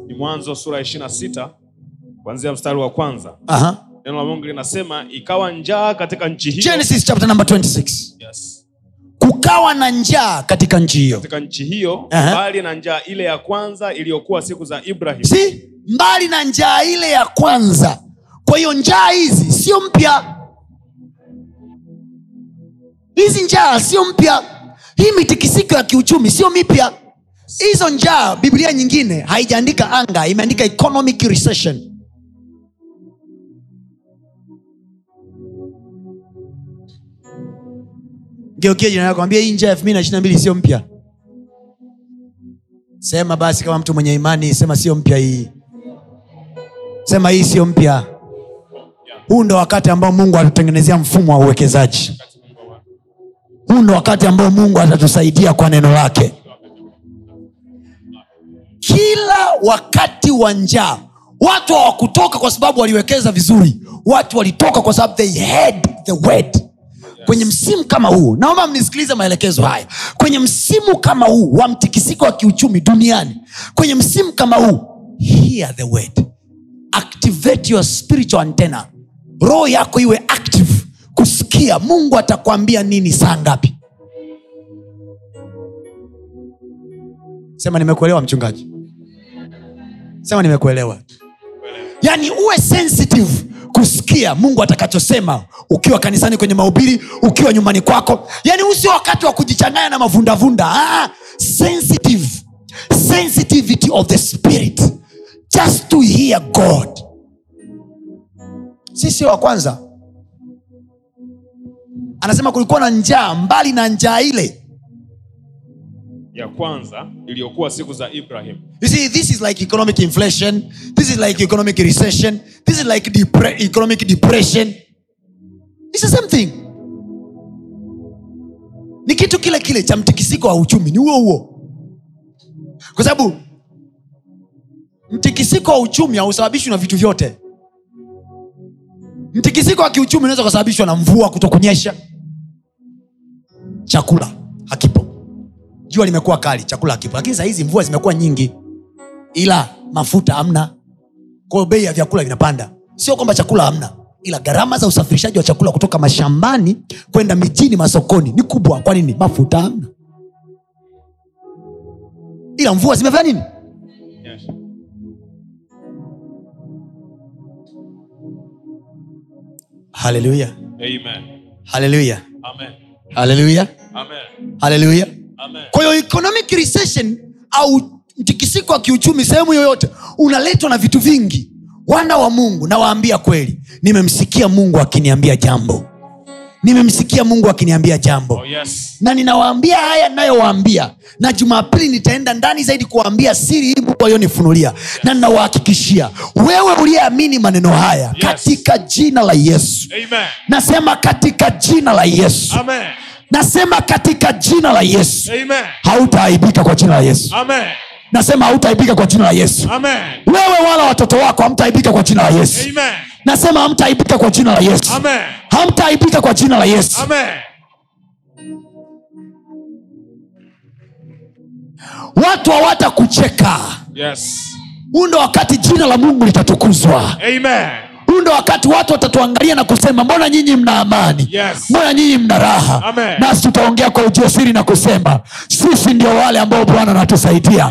Ni Mwanzo sura ya 26 kuanzia mstari wa kwanza. uh-huh. Neno la Mungu linasema ikawa njaa katika nchi hiyo. genesis chapter number 26 Yes. kukawa na njaa katika nchi hiyo Katika nchi hiyo uh-huh. mbali na njaa ile ya kwanza iliyokuwa siku za Ibrahim. si mbali na njaa ile ya kwanza kwa hiyo njaa hizi sio mpya hizi njaa sio mpya hii mitikisiko ya kiuchumi sio mipya. Hizo njaa biblia nyingine haijaandika anga imeandika economic recession. Geukie jina ambia hii njaa elfu na ishirina mbili sio mpya. Sema basi kama mtu mwenye imani sema sio mpya hii. Sema hii sio mpya. Huu ndo wakati ambao mungu atutengenezea mfumo wa uwekezaji huu ndo wakati ambao mungu atatusaidia kwa neno lake. Kila wakati wa njaa watu hawakutoka kwa sababu waliwekeza vizuri. Watu walitoka kwa sababu they had the word. Kwenye msimu kama huu naomba mnisikilize maelekezo haya. Kwenye msimu kama huu wa mtikisiko wa kiuchumi duniani kwenye msimu kama huu hear the word. Activate your spiritual antenna. Roho yako iwe active kusikia mungu atakwambia nini saa ngapi. Sema nimekuelewa mchungaji. Sema nimekuelewa. Yaani uwe sensitive kusikia mungu atakachosema ukiwa kanisani kwenye mahubiri ukiwa nyumbani kwako. Yaani usio wakati wa kujichanganya na mavundavunda. Ah, sensitive. Sensitivity of the spirit. Just to hear god. Sisi wa kwanza anasema kulikuwa na njaa mbali na njaa ile ya kwanza iliyokuwa siku za Ibrahim. You see, this is like economic inflation. This is like economic recession. This is like depre- economic depression. It's the same thing. Ni kitu kile kile cha mtikisiko wa uchumi, ni huo huo, kwa sababu mtikisiko wa uchumi hausababishwi na vitu vyote. Mtikisiko wa kiuchumi unaweza kusababishwa na mvua kutokunyesha. Chakula hakipo. Jua limekuwa kali chakula hakipo. Lakini sahizi mvua zimekuwa nyingi. Ila mafuta hamna. Kwayo bei ya vyakula vinapanda. Sio kwamba chakula hamna ila gharama za usafirishaji wa chakula kutoka mashambani kwenda mijini masokoni ni kubwa. Kwa nini? Mafuta hamna. Ila mvua zimefanya nini haleluya Amen. haleluya haleluya haleluya Amen. kwa hiyo economic recession au mtikisiko wa kiuchumi sehemu yoyote unaletwa na vitu vingi. Wana wa mungu nawaambia kweli nimemsikia mungu akiniambia jambo nimemsikia mungu akiniambia jambo Oh, yes. na ninawaambia haya nayowaambia na jumapili nitaenda ndani zaidi kuwaambia siri hii mungu aliyonifunulia na ninawahakikishia wewe uliyeamini maneno haya Yes. katika jina la yesu Amen. nasema katika jina la yesu Amen. nasema katika jina la yesu Amen. hautaaibika kwa jina la yesu Amen. nasema hautaaibika kwa jina la yesu Amen. wewe wala watoto wako hamtaaibika kwa jina la yesu Amen. nasema hamtaaibika kwa jina la yesu Amen. Hamtaaibika kwa jina la yesu Amen. watu hawatakucheka Yes. huu ndo wakati jina la mungu litatukuzwa Amen. Ndo wakati watu watatuangalia na kusema mbona nyinyi mna amani? Yes. mbona nyinyi mna raha? Nasi tutaongea kwa ujasiri na kusema sisi ndio wale ambao bwana anatusaidia.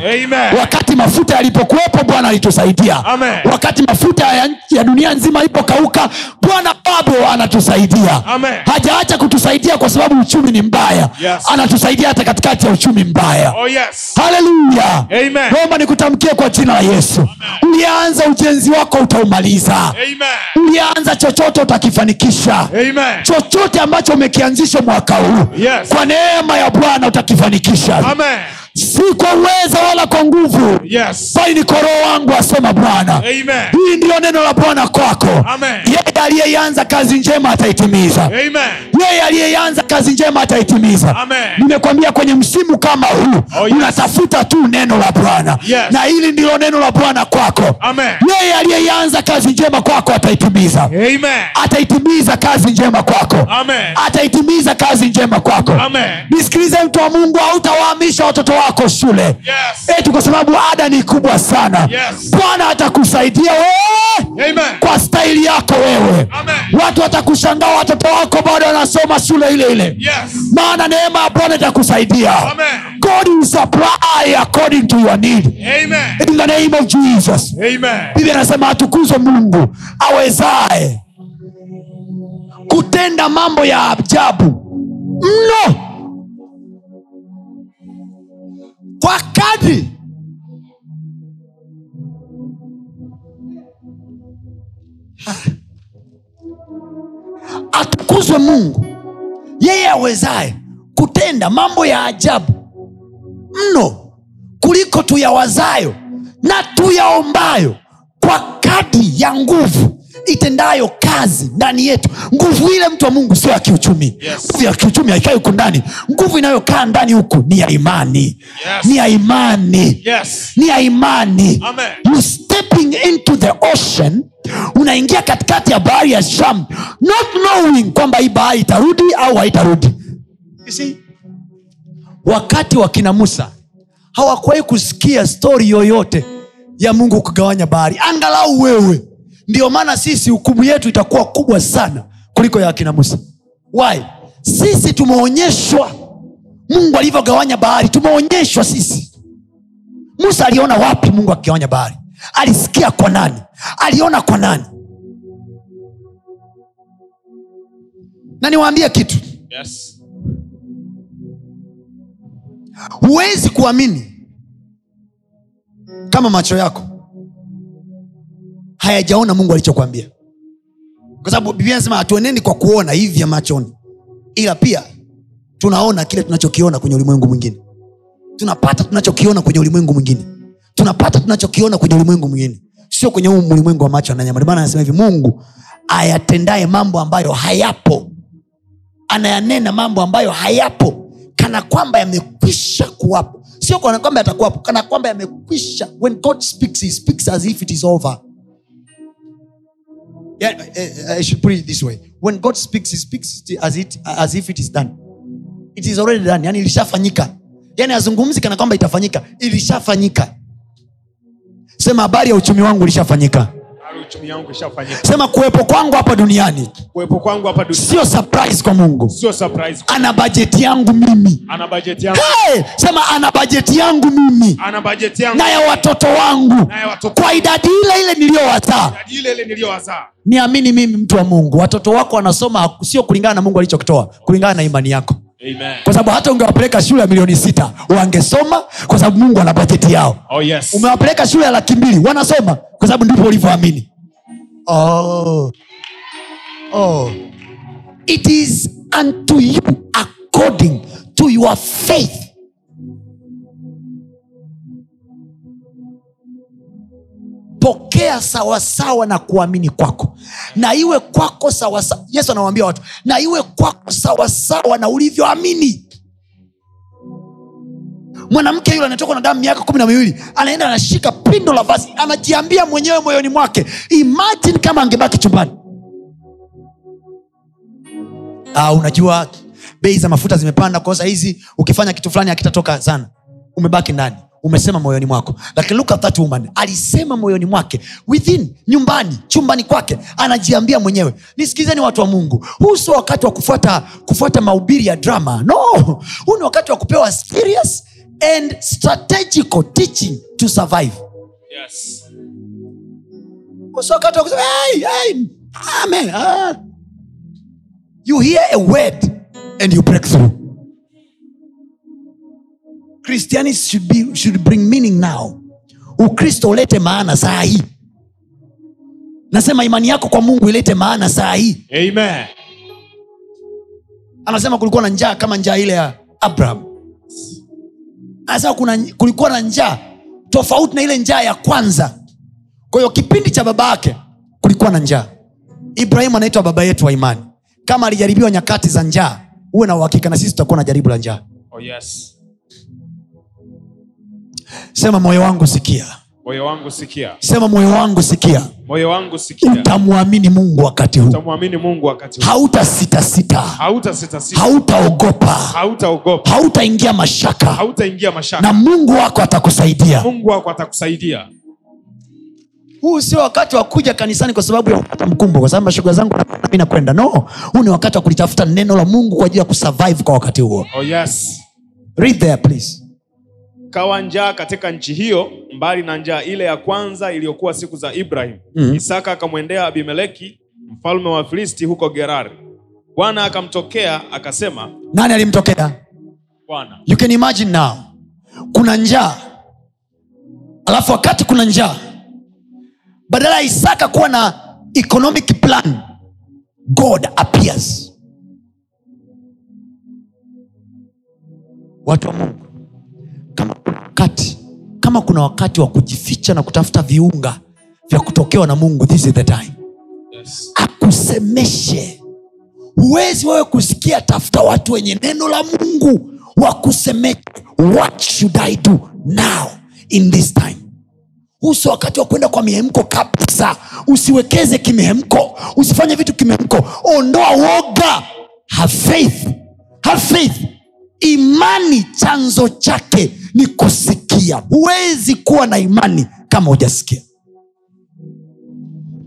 Wakati mafuta yalipokuwepo bwana alitusaidia. Amen. wakati mafuta ya, ya dunia nzima ilipokauka bwana bado anatusaidia. Amen. hajaacha kutusaidia kwa sababu uchumi ni mbaya. Yes. anatusaidia hata katikati ya uchumi mbaya. Oh, yes. haleluya. Naomba nikutamkie kwa jina la yesu. Ulianza ujenzi wako utaumaliza. Amen. Ulianza chochote utakifanikisha Amen. chochote ambacho umekianzisha mwaka huu Yes. kwa neema ya bwana utakifanikisha Amen. Si kwa uweza wala kwa nguvu Yes. bali ni kwa roho wangu asema bwana Amen. hii ndiyo neno la bwana kwako Amen. yeye aliyeanza kazi njema ataitimiza Amen. yeye aliyeanza kazi njema ataitimiza nimekwambia kwenye msimu kama huu Oh, yes. unatafuta tu neno la bwana Yes. na hili ndilo neno la bwana kwako Amen. yeye aliyeanza kazi njema kwako ataitimiza ataitimiza kazi njema kwako Amen. ataitimiza kazi njema kwako nisikilize mtu wa mungu hautawahamisha watoto wako shule Yes. eti kwa sababu ada ni kubwa sana Yes. bwana atakusaidia wewe Amen. kwa staili yako wewe Amen. watu watakushangaa watoto wako bado wanasoma shule ile ile Yes. maana neema ya bwana itakusaidia god will supply according to your need Amen. in the name of jesus Amen. anasema atukuzwe mungu awezaye kutenda mambo ya ajabu mno kwa atukuzwe mungu. Yeye awezaye kutenda mambo ya ajabu mno kuliko tuyawazayo na tuyaombayo kwa kadi ya nguvu itendayo kazi ndani yetu nguvu ile mtu wa mungu sio ya kiuchumi Yes. nguvu ya kiuchumi haikai huku ndani nguvu inayokaa ndani huku ni ya imani Yes. ni ya imani Yes. ni ya imani Amen. you stepping into the ocean unaingia katikati ya bahari ya sham not knowing kwamba hii bahari itarudi au haitarudi wakati wa kina musa hawakuwahi kusikia stori yoyote ya mungu kugawanya bahari angalau wewe ndio maana sisi hukumu yetu itakuwa kubwa sana kuliko ya akina musa. Why? Sisi tumeonyeshwa. Mungu alivyogawanya bahari tumeonyeshwa sisi. Musa aliona wapi mungu akigawanya bahari? Alisikia kwa nani? Aliona kwa nani? Na niwaambie kitu. Yes. huwezi kuamini kama macho yako hayajaona mungu alichokwambia. Kwa sababu biblia nasema hatueneni kwa kuona hivi vya machoni. Ila pia tunaona kile tunachokiona kwenye ulimwengu mwingine. Tunapata tunachokiona kwenye ulimwengu mwingine. Tunapata tunachokiona kwenye ulimwengu mwingine. Sio kwenye huu ulimwengu wa macho na nyama. Ndio maana anasema hivi mungu ayatendaye mambo ambayo hayapo anayanena mambo ambayo hayapo kana kwamba yamekwisha kuwapo. Sio kana kwamba yatakuwapo kana kwamba yamekwisha. When god speaks he speaks as if it is over yeah, i should put it this way. When god speaks he speaks as, it, as if it is done. It is already done. Yani ilishafanyika. Yani azungumzi kana kwamba itafanyika. Ilishafanyika. Sema habari ya uchumi wangu ilishafanyika uchumi wangu ishafanyika. Sema kuwepo kwangu hapa duniani kuwepo kwangu hapa duniani sio surprise kwa mungu. sio surprise ana bajeti yangu mimi. Ana bajeti yangu. Hey, sema ana bajeti yangu mimi. Ana bajeti yangu. Na ya watoto wangu. Na ya watoto kwa idadi ile ile niliyowazaa. Idadi ile ile niliyowazaa. Niamini mimi mtu wa mungu. Watoto wako wanasoma sio kulingana na mungu alichokitoa kulingana na imani yako. Amen. Kwa sababu hata ungewapeleka shule ya milioni sita wangesoma kwa sababu mungu ana bajeti yao. Oh yes. Umewapeleka shule ya laki mbili wanasoma kwa sababu ndipo ulivyoamini oh. oh. it is unto you according to your faith pokea sawasawa na kuamini kwako na iwe kwako sawasawa yesu anawambia watu na iwe kwako sawasawa na ulivyoamini mwanamke yule anatoka na damu miaka kumi na miwili anaenda anashika pindo la vazi anajiambia mwenyewe moyoni mwake imajini kama angebaki chumbani. Ah, unajua bei za mafuta zimepanda kwa hizi ukifanya kitu fulani akitatoka sana. Umebaki ndani umesema moyoni mwako. Lakini look at that woman alisema moyoni mwake within nyumbani chumbani kwake anajiambia mwenyewe. Nisikilizeni watu wa mungu huu sio wakati wa kufuata kufuata mahubiri ya drama. No huu ni wakati wa kupewa serious and strategical teaching to survive. Yes. Sio kusema hey, hey, amen ah. you hear a word and you break through. Christianity should, be, should bring meaning now. Ukristo ulete maana saa hii. Nasema imani yako kwa mungu ilete maana saa hii. Amen. Anasema kulikuwa na njaa kama njaa ile ya abraham anasema kuna, kulikuwa na njaa tofauti na ile njaa ya kwanza. Kwa hiyo kipindi cha baba yake kulikuwa na njaa. Ibrahimu anaitwa baba yetu wa imani. Kama alijaribiwa nyakati za njaa uwe na uhakika na sisi tutakuwa na jaribu la njaa. Oh yes. Sema moyo wangu sikia moyo wangu sikia. Sema moyo wangu sikia. Moyo wangu sikia. Utamwamini mungu wakati huu. Utamwamini mungu wakati huu. Hautasitasita. Hautasitasita. Hautaogopa. Hautaogopa. Hautaingia mashaka. Hautaingia mashaka. Na mungu wako atakusaidia. Mungu wako atakusaidia. Huu sio wakati wa kuja kanisani kwa sababu ya kupata mkumbo kwa sababu mashughuli zangu mi nakwenda. No huu ni wakati wa kulitafuta neno la mungu kwa ajili ya kusurvive kwa wakati huo. Oh yes. Read there please kawa njaa katika nchi hiyo mbali na njaa ile ya kwanza iliyokuwa siku za ibrahim. Mhm. isaka akamwendea abimeleki mfalme wa filisti huko gerari. Bwana akamtokea akasema nani alimtokea? Bwana. You can imagine now. Kuna njaa. Alafu wakati kuna njaa badala ya isaka kuwa na economic plan god appears. Watu wa mungu kama kuna wakati wa kujificha na kutafuta viunga vya kutokewa na mungu this is the time. Yes. akusemeshe. Huwezi wewe kusikia tafuta watu wenye neno la mungu wakusemeshe. What should i do now in this time? Huu sio wakati wa kwenda kwa mihemko kabisa. Usiwekeze kimihemko. Usifanye vitu kimihemko. Ondoa woga. Have faith. Have faith. Imani chanzo chake ni kusikia huwezi kuwa na imani kama hujasikia.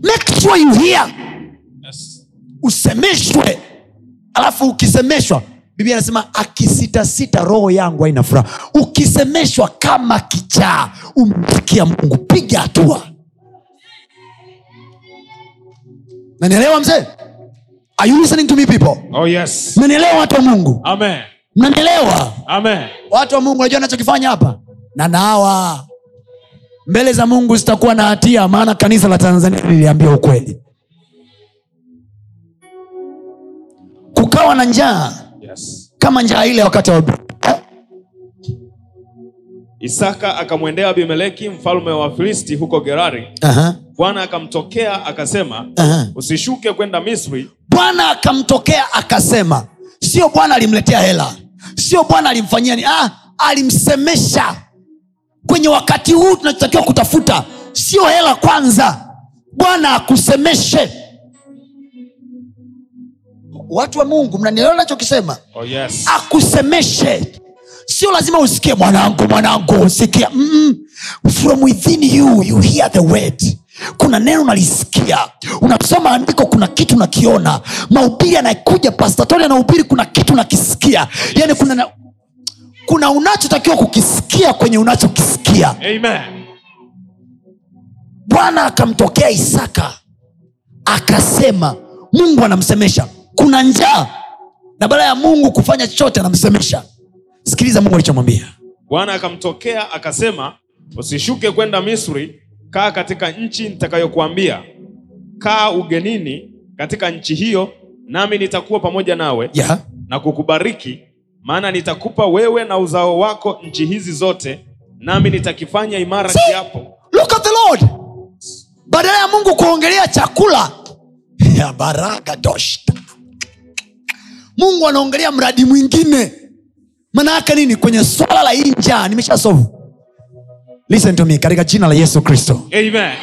Make sure you hear. Yes. usemeshwe. Alafu ukisemeshwa biblia anasema akisitasita roho yangu haina furaha. Ukisemeshwa kama kichaa umsikia mungu. Piga hatua. Nanielewa mzee? Are you listening to me people? Oh, yes. nanielewa watu wa mungu? Amen. mnanielewa? Watu wa mungu najua anachokifanya hapa na nawa. Mbele za mungu zitakuwa na hatia maana kanisa la tanzania liliambia ukweli. Kukawa na njaa Yes. kama njaa ile wakati wa isaka akamwendea abimeleki mfalme wa filisti huko gerari. Bwana akamtokea akasema aha. usishuke kwenda misri. Bwana akamtokea akasema sio bwana alimletea hela. Sio bwana alimfanyia ni ah, alimsemesha kwenye wakati huu tunachotakiwa kutafuta sio hela kwanza. Bwana akusemeshe. Watu wa mungu mnanielewa nachokisema Oh, yes. akusemeshe. Sio lazima usikie mwanangu mwanangu usikia mm from within you you hear the word. Kuna neno unalisikia unasoma andiko kuna kitu nakiona. Maubiri anakuja pastatori anahubiri kuna kitu nakisikia. Yani kuna na, kuna unachotakiwa kukisikia kwenye unachokisikia. Bwana akamtokea isaka akasema mungu anamsemesha. Kuna njaa na baada ya mungu kufanya chochote anamsemesha. Sikiliza mungu alichomwambia. Bwana akamtokea akasema usishuke kwenda misri kaa katika nchi nitakayokuambia. Kaa ugenini katika nchi hiyo nami nitakuwa pamoja nawe yeah. na kukubariki maana nitakupa wewe na uzao wako nchi hizi zote nami nitakifanya imara See? kiapo. look at the lord. Badala ya mungu kuongelea chakula ya baraka doshta mungu anaongelea mradi mwingine. Maana yake nini? Kwenye swala la hii njaa nimesha sovu listen to me katika jina la yesu kristo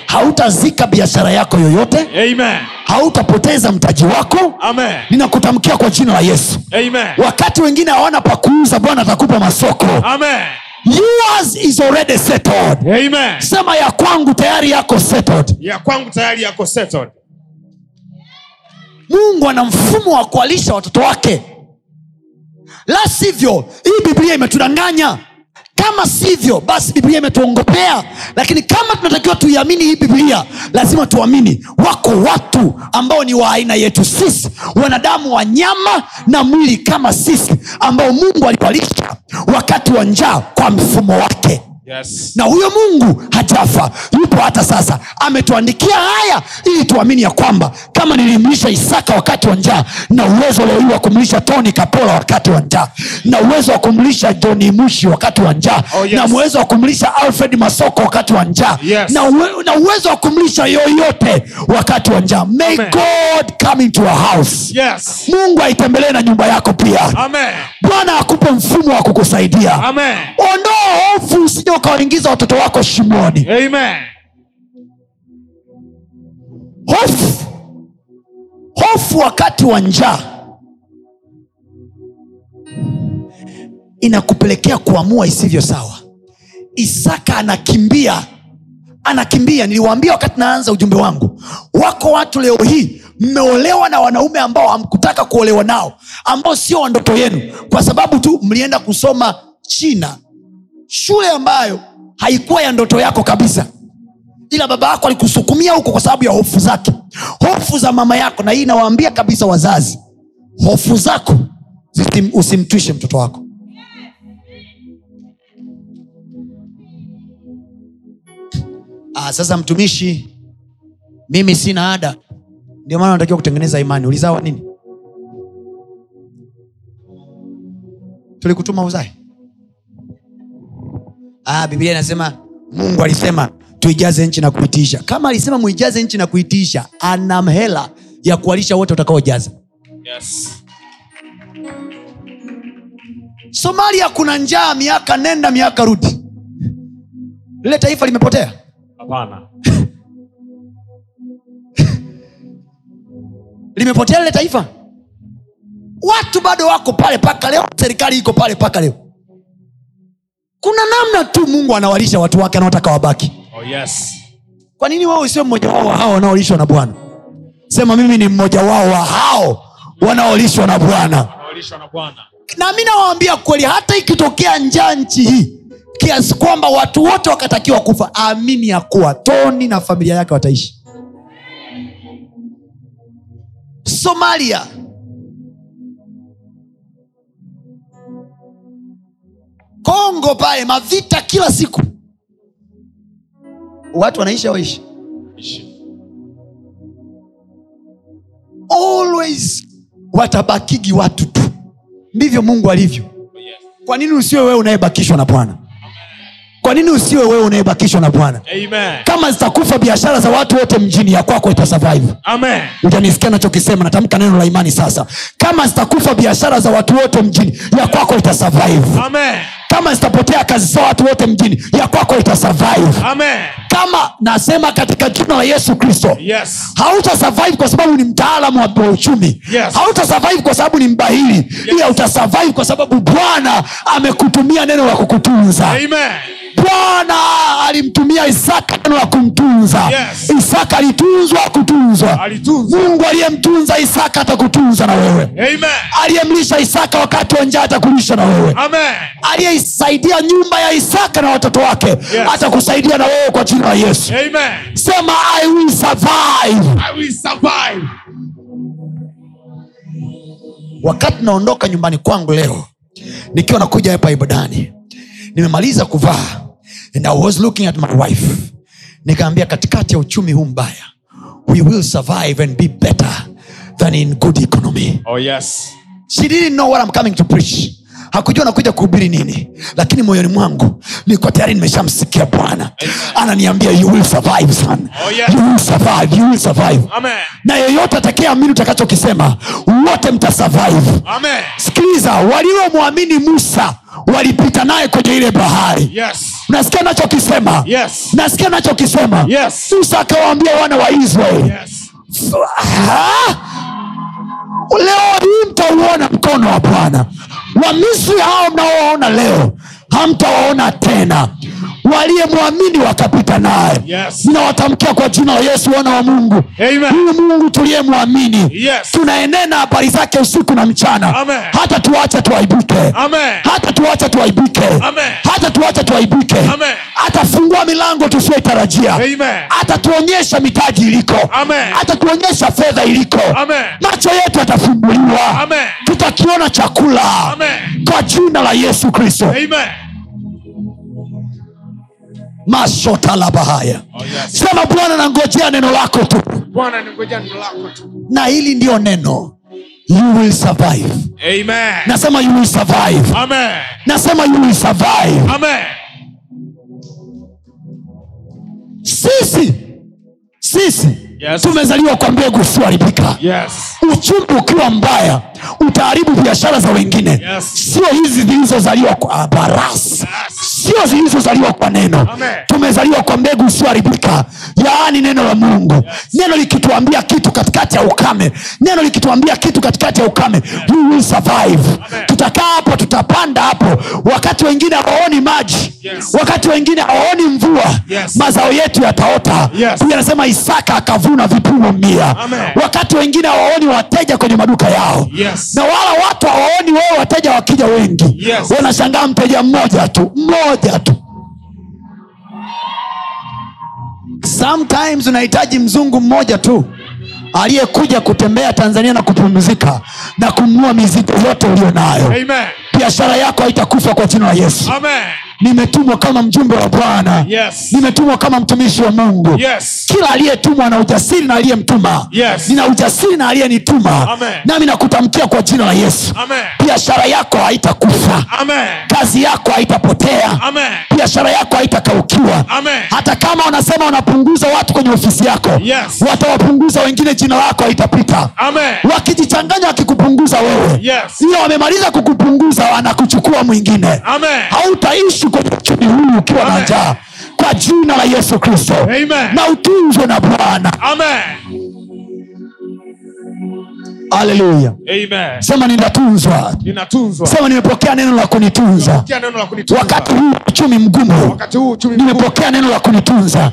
hautazika biashara yako yoyote Amen. hautapoteza mtaji wako Amen. ninakutamkia kwa jina la yesu Amen. wakati wengine hawana pa kuuza bwana atakupa masoko Amen. yours is already settled Amen. sema ya kwangu tayari yako settled ya kwangu tayari yako settled. mungu ana mfumo wa kualisha watoto wake la sivyo hii biblia imetudanganya kama sivyo basi biblia imetuongopea lakini kama tunatakiwa tuiamini hii biblia lazima tuamini. Wako watu ambao ni wa aina yetu sisi wanadamu wa nyama na mwili kama sisi ambao mungu aliwalisha wakati wa njaa kwa mfumo wake Yes. na huyo mungu hajafa yupo hata sasa ametuandikia haya ili tuamini ya kwamba kama nilimlisha isaka wakati wa njaa na uwezo leo hii wa kumlisha toni kapola wakati wa njaa na uwezo wa kumlisha joni mushi wakati wa njaa Oh, yes. na uwezo wa kumlisha alfred masoko wakati wa njaa Yes. na, uwe, na uwezo wa kumlisha yoyote wakati wa njaa may Amen. god come into your house Yes. mungu aitembelee na nyumba yako pia bwana akupe mfumo wa kukusaidia ondoa hofu usije ukawaingiza watoto wako shimoni. Amen. hofu. Hofu wakati wa njaa inakupelekea kuamua isivyo sawa. Isaka anakimbia anakimbia. Niliwaambia wakati naanza ujumbe wangu wako watu leo hii mmeolewa na wanaume ambao hamkutaka kuolewa nao ambao sio wa ndoto yenu kwa sababu tu mlienda kusoma china shule ambayo haikuwa ya ndoto yako kabisa. Ila baba yako alikusukumia huko kwa sababu ya hofu zake. Hofu za mama yako na hii inawaambia kabisa wazazi hofu zako usimtwishe mtoto wako. Aa, sasa mtumishi mimi sina ada. Ndio maana natakiwa kutengeneza imani. Ulizawa nini? Tulikutuma uzae ah, biblia inasema mungu alisema tuijaze nchi na kuitisha. Kama alisema muijaze nchi na kuitiisha ana hela ya kuwalisha wote utakaojaza Yes. somalia kuna njaa miaka nenda miaka rudi. Lile taifa limepotea? Hapana. limepotea lile taifa? Watu bado wako pale paka leo serikali iko pale paka leo kuna namna tu mungu anawalisha watu wake anaotaka wabaki. Oh, yes. kwa nini wao usiwe mmoja wao wa hao wanaolishwa na bwana? Sema mimi ni mmoja wao wa hao wanaolishwa na bwana. Na Bwana. na mi nawaambia kweli hata ikitokea njaa nchi hii kiasi kwamba watu wote wakatakiwa kufa amini ya kuwa toni na familia yake wataishi. Somalia kongo pale mavita kila siku. Watu wanaishi awaishi always watabakigi watu tu. Ndivyo mungu alivyo. Kwa nini usiwe wewe unayebakishwa na bwana? Kwa nini usiwe wewe unayebakishwa na bwana? Kama zitakufa biashara za watu wote mjini ya kwako itasurvive. Amen. utanisikia nachokisema natamka neno la imani sasa. Kama zitakufa biashara za watu wote mjini ya kwako itasurvive. Amen. Kama zitapotea kazi za watu wote mjini ya kwako itasurvive Amen. kama nasema katika jina la yesu kristo Yes. hautasurvive kwa sababu ni mtaalamu wa uchumi. Yes. hautasurvive kwa sababu ni mbahili. Ila utasurvive kwa sababu bwana amekutumia neno la kukutunza. Amen. bwana alimtumia isaka neno la kumtunza. Yes. isaka alitunzwa kutunzwa. Mungu aliyemtunza isaka atakutunza na wewe. Aliyemlisha isaka wakati wa njaa atakulisha na wewe Amen. nyumba ya isaka na watoto wake Yes. atakusaidia na wewe kwa jina la yesu Amen. sema i will survive I will survive. wakati naondoka nyumbani kwangu leo nikiwa nakuja hapa ibadani nimemaliza kuvaa and I was looking at my wife nikaambia katikati ya uchumi huu mbaya we will survive and be better than in good economy Oh yes. she didn't know what I'm coming to preach hakujua nakuja kuhubiri nini lakini moyoni mwangu niko tayari nimeshamsikia bwana ananiambia you will survive son Oh, yes. you will survive you will survive na yeyote atakayeamini utakachokisema wote mtasurvive Amen. sikiliza waliomwamini musa walipita naye kwenye ile bahari Yes. nasikia nachokisema Yes. nasikia nachokisema Yes. musa akawaambia wana wa israeli Yes. Leo hii mtauona mkono wa bwana wamisri hao mnaowaona leo hamtawaona tena waliyemwamini wakapita naye. Yes. ninawatamkia kwa jina la yesu wana wa mungu. Huyu mungu tuliyemwamini Yes. tunaenena habari zake usiku na mchana. Amen. hata tuache tuaibike Amen. hata tuache tuaibike hata tuache tuaibike atafungua milango tusiyoitarajia. Atatuonyesha mitaji iliko. Atatuonyesha fedha iliko. Amen. macho yetu atafunguliwa tutakiona chakula. Amen. kwa jina la yesu kristo Amen. mashotalabahaya Oh yes. sema bwana nangojea neno lako tu na hili ndiyo neno you will survive Amen. nasema you will survive Amen. nasema you will survive Amen. sisi sisi Yes. tumezaliwa kwa mbegu usioharibika Yes. uchumi ukiwa mbaya utaharibu biashara za wengine Yes. sio hizi zilizozaliwa kwa barasi sio zilizozaliwa kwa neno Amen. tumezaliwa kwa mbegu usioharibika yaani neno la mungu neno likituambia kitu katikati ya ukame neno likituambia kitu katikati ya ukame we will survive tutakaa hapo tutapanda hapo wakati wengine hawaoni maji Yes. wakati wengine hawaoni mvua Yes. mazao yetu yataota Yes. Anasema isaka akavuna vipimo mia Amen. wakati wengine hawaoni wateja kwenye maduka yao Yes. na wala watu hawaoni wewe wateja wakija wengi Yes. wanashangaa mteja mmoja tu mmoja tu sometimes unahitaji mzungu mmoja tu aliyekuja kutembea tanzania na kupumzika na kununua mizigo yote ulio nayo Amen. Biashara yako haitakufa kwa jina la yesu. Amen. nimetumwa kama mjumbe wa bwana. Yes. nimetumwa kama mtumishi wa mungu. Yes. kila aliyetumwa na ujasiri na aliyemtuma. Yes. nina ujasiri na aliyenituma. Nami nakutamkia kwa jina la yesu. Biashara yako haitakufa. Kazi yako haitapotea. Biashara yako haitakaukiwa. Amen. hata kama wanasema wanapunguza watu kwenye ofisi yako Yes. watawapunguza wengine jina lako haitapita. Wakijichanganya wakikupunguza Yes. ila wamemaliza kukupunguza wanakuchukua mwingine. Hautaishi kwenye uchumi huu ukiwa na njaa. Kwa jina la yesu kristo. Na utunzwe na bwana. Aleluya haleluya sema ninatunzwa. Sema nimepokea neno la kunitunza. Wakati huu uchumi mgumu. Nimepokea neno la kunitunza.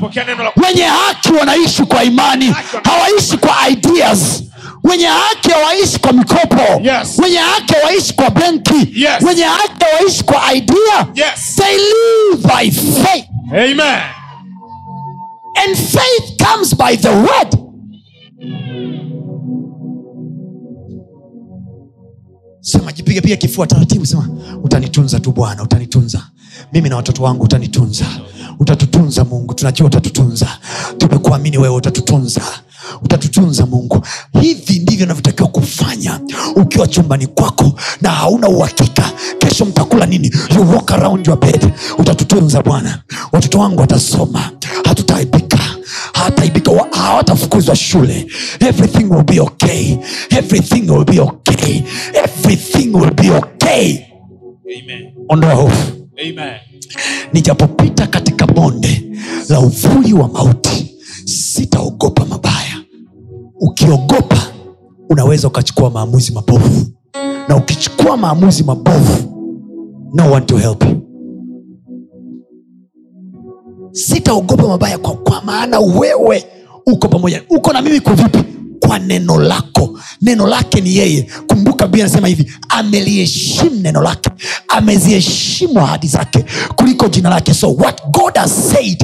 Wenye haki wanaishi kwa imani. Hawaishi kwa ideas wenye haki hawaishi kwa mikopo. Yes. wenye haki hawaishi kwa benki. Yes. wenye haki hawaishi kwa idea. Yes. they live by faith. Amen. and faith comes by the word. Sema jipiga piga kifua taratibu sema utanitunza tu bwana utanitunza. Mimi na watoto wangu utanitunza. Utatutunza mungu tunajua utatutunza. Tumekuamini wewe utatutunza utatutunza mungu. Hivi ndivyo navyotakiwa kufanya. Ukiwa chumbani kwako na hauna uhakika kesho mtakula nini? You walk around your bed. Utatutunza bwana. Watoto wangu watasoma. Hatutaaibika hataibika. Hawatafukuzwa shule. Everything will be okay. Everything will be okay. Everything will be okay. Ondoa hofu. Nijapopita katika bonde la uvuli wa mauti sitaogopa mabaya. Ukiogopa unaweza ukachukua maamuzi mabovu. Na ukichukua maamuzi mabovu no one to help sitaogopa mabaya kwa, kwa maana wewe uko pamoja. Uko na mimi kuvipi kwa neno lako. Neno lake ni yeye. Kumbuka bia anasema hivi ameliheshimu neno lake. Ameziheshimu ahadi zake kuliko jina lake. So what god has said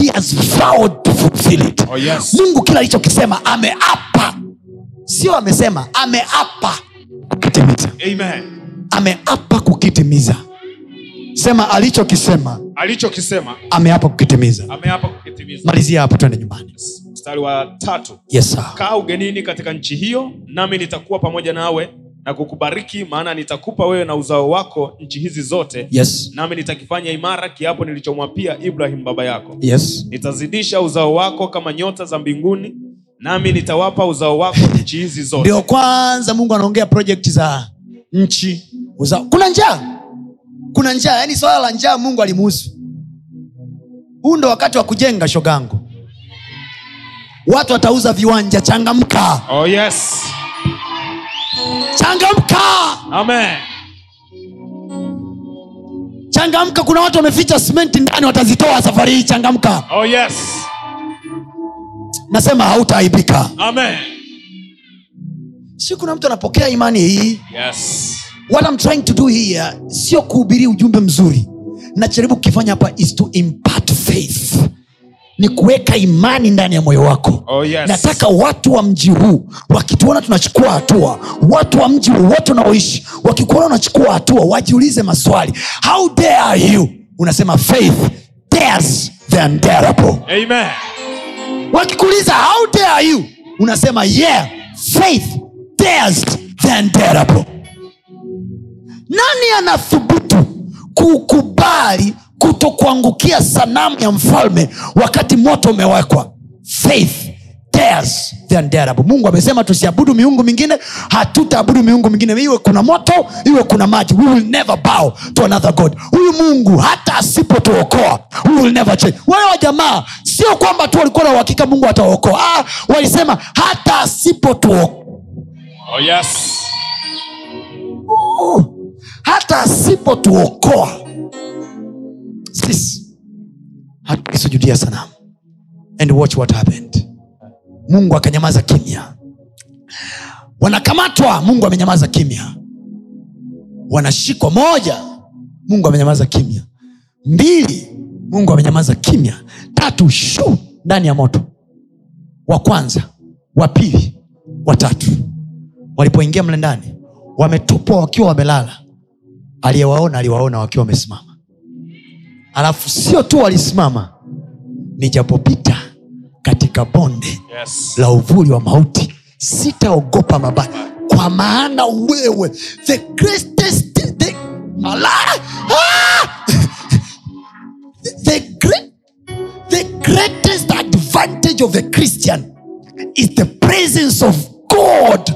he has vowed to fulfill it. Oh, yes. mungu kila alichokisema ameapa. Sio amesema ameapa kukitimiza. Ameapa kukitimiza. Sema alichokisema alichokisema. ameapa kukitimiza. Ameapa kukitimiza. Malizia hapo twende nyumbani mstari wa tatu. Yes, sir. kaa ugenini katika nchi hiyo nami nitakuwa pamoja nawe na kukubariki maana nitakupa wewe na uzao wako nchi hizi zote. Yes. nami nitakifanya imara kiapo nilichomwapia ibrahim baba yako. Yes. nitazidisha uzao wako kama nyota za mbinguni nami nitawapa uzao wako nchi hizi zote. Ndio kwanza mungu anaongea project za nchi. Uzao kuna njaa. Kuna njaa yaani swala la njaa mungu alimuhusu. Huu ndo wakati wa kujenga shogangu watu watauza viwanja changamka. Oh yes. Changamka! Amen. Changamka kuna watu wameficha simenti ndani watazitoa safari hii changamka. Oh yes. Nasema hautaaibika. Si kuna mtu anapokea imani hii? Yes. What I'm trying to do here sio kuhubiri ujumbe mzuri. Nacharibu kukifanya hapa is to impart faith ni kuweka imani ndani ya moyo wako. Oh, yes. nataka watu wa mji huu wakituona tunachukua hatua watu wa mji wote unaoishi wakikuona unachukua hatua wajiulize maswali. How dare you? Unasema faith dares the unbearable amen. Wakikuuliza how dare you? Unasema yeah faith dares the unbearable nani anathubutu kukubali kutokuangukia sanamu ya mfalme wakati moto umewekwa. Faith dares the unbearable. mungu amesema tusiabudu miungu mingine hatutaabudu miungu mingine. Iwe kuna moto iwe kuna maji we will never bow to another god. Huyu mungu hata asipotuokoa we will never change. Wale wa jamaa sio kwamba tu walikuwa na uhakika mungu ataokoa. Ah, walisema hata asipotuokoa. Oh yes. Hata asipotuokoa sisi hatukisujudia sanamu and watch what happened. Mungu akanyamaza kimya. Wanakamatwa mungu amenyamaza kimya. Wanashikwa moja mungu amenyamaza kimya. Mbili mungu amenyamaza kimya. Tatu shu ndani ya moto. Wa kwanza wa pili watatu walipoingia mle ndani wametupwa wakiwa wamelala. Aliyewaona aliwaona wakiwa wamesimama alafu sio tu walisimama nijapopita katika bonde yes. la uvuli wa mauti sitaogopa mabaya. Kwa maana wewe the greatest the, ala, ah! the, great, the greatest advantage of the christian is the presence of god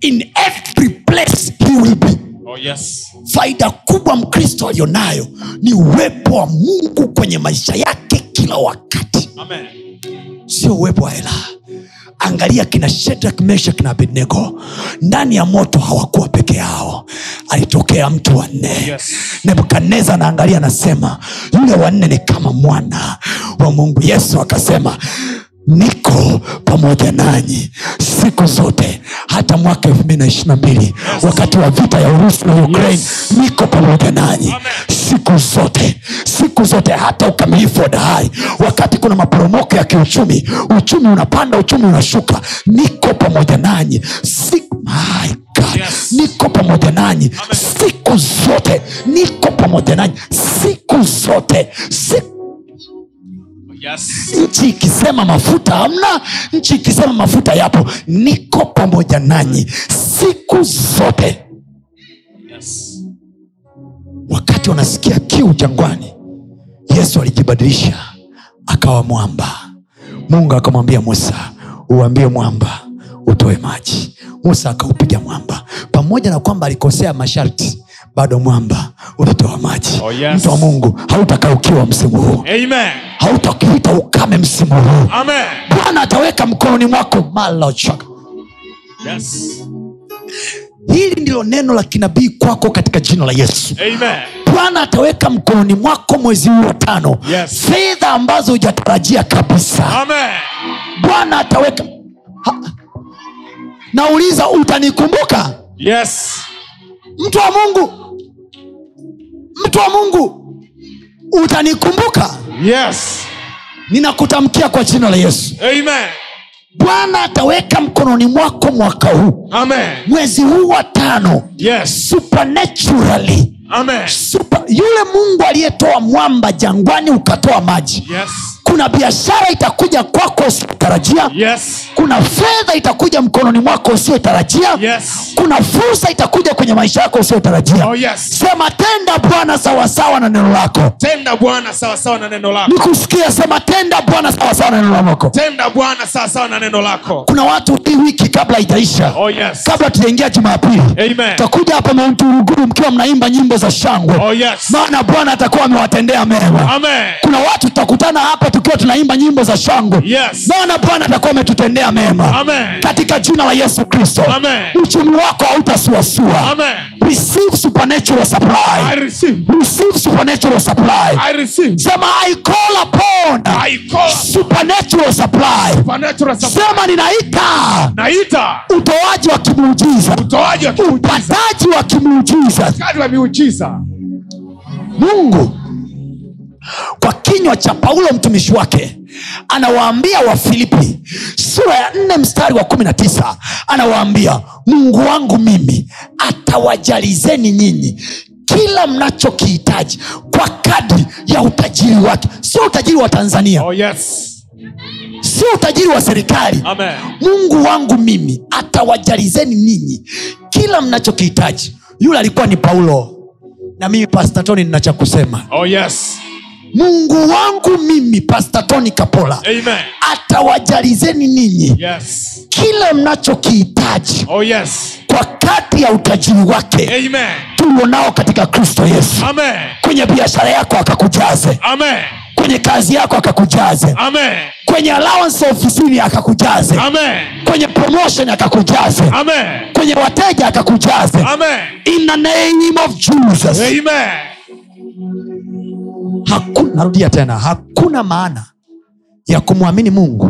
in every place he will be oh yes. Faida kubwa mkristo aliyonayo ni uwepo wa mungu kwenye maisha yake kila wakati. Amen. Sio uwepo wa hela. Angalia kina shedrak mesha kina abednego. Ndani ya moto hawakuwa peke yao. Alitokea mtu wanne Yes. nebukadneza anaangalia anasema yule wanne ni kama mwana wa mungu. Yesu akasema niko pamoja nanyi siku zote hata mwaka elfu mbili na ishiri na mbili wakati wa vita ya urusi na ukraine Yes. niko pamoja nanyi siku zote siku zote hata ukamilifu wa dahai wakati kuna maporomoko ya kiuchumi uchumi unapanda uchumi unashuka niko pamoja nanyi siku My God. Yes. niko pamoja nanyi siku zote niko pamoja nanyi siku zote siku Yes. nchi ikisema mafuta hamna nchi ikisema mafuta yapo. Niko pamoja nanyi siku zote. Yes. wakati wanasikia kiu jangwani yesu alijibadilisha akawa mwamba. Mungu akamwambia musa uambie mwamba utoe maji. Musa akaupiga mwamba. Pamoja na kwamba alikosea masharti bado mwamba utatoa maji Oh, yes. mtu wa mungu hautakaukiwa msimu huu Amen. hautakuita ukame msimu huu bwana ataweka mkononi mwako malochaka Yes. hili ndilo neno la kinabii kwako katika jina la yesu Amen. bwana ataweka mkononi mwako mwezi huu wa tano Yes. fedha ambazo hujatarajia kabisa bwana ataweka ha. nauliza utanikumbuka Yes. Mtu wa mungu mtu wa mungu utanikumbuka Yes. ninakutamkia kwa jina la yesu Amen. bwana ataweka mkononi mwako mwaka huu Amen. mwezi huu wa tano Yes. supernaturally Amen. Super, yule mungu aliyetoa mwamba jangwani ukatoa maji Yes. Kuna biashara itakuja kwako usiotarajia Yes. kuna fedha itakuja mkononi mwako usiotarajia Yes. kuna fursa itakuja kwenye maisha yako usiotarajia Oh, yes. sema tenda bwana sawasawa na neno lako Tenda Bwana sawa sawa na neno lako. nikusikia sema tenda bwana sawasawa na neno lako Tenda Bwana sawa sawa na neno lako. kuna watu hii wiki kabla itaisha Oh yes. kabla tujaingia jumapili takuja hapa maunturuguru mkiwa mnaimba nyimbo za shangwe Oh yes. maana bwana atakuwa amewatendea mema Amen. kuna watu tutakutana hapa tukiwa tunaimba nyimbo za shangwe Yes. bwana atakuwa ametutendea mema. Amen. katika jina la yesu kristo. Uchumi wako hautasuasua. Receive supernatural I receive. receive supernatural supply. I receive. sema i call upon I call. supernatural supply. Supernatural supply. sema ninaita Naita. utoaji wa kimuujiza. Utoaji wa kiujiza. upataji wa kimuujiza. Wa mungu kwa kinywa cha paulo mtumishi wake anawaambia wafilipi sura ya nne mstari wa kumi na tisa anawaambia mungu wangu mimi atawajalizeni nyinyi kila mnachokihitaji kwa kadri ya utajiri wake sio utajiri wa tanzania Oh yes. sio utajiri wa serikali Amen. mungu wangu mimi atawajalizeni ninyi kila mnachokihitaji yule alikuwa ni paulo na mimi pastatoni nina cha kusema Oh yes. Mungu wangu mimi pastatoni kapola Amen. atawajalizeni ninyi Yes. kile mnachokihitaji Oh yes. kwa kati ya utajiri wake Amen. tulionao katika kristo yesu Amen. kwenye biashara yako akakujaze Amen. kwenye kazi yako akakujaze Amen. kwenye allowance ofisini akakujaze Amen. kwenye promotion akakujaze Amen. kwenye wateja akakujaze Amen. in the name of jesus Amen. Hakuna narudia tena hakuna maana ya kumwamini mungu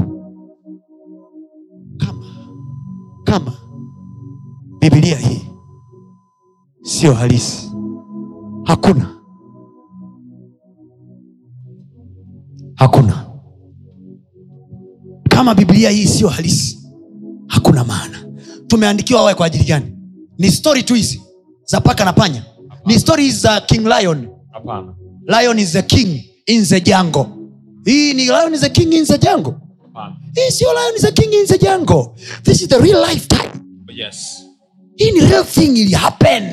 kama kama bibilia hii sio halisi. Hakuna. Hakuna. Kama bibilia hii sio halisi hakuna maana. Tumeandikiwa wawe kwa ajili gani? Ni stori tu hizi za paka na panya. Ni stori za king lion. Hapana. Lion is the king in the jango hii ni lion is the king in the jango hii sio lion is the king in the jango this is the real lifetime Yes. hii ni real thing ili happen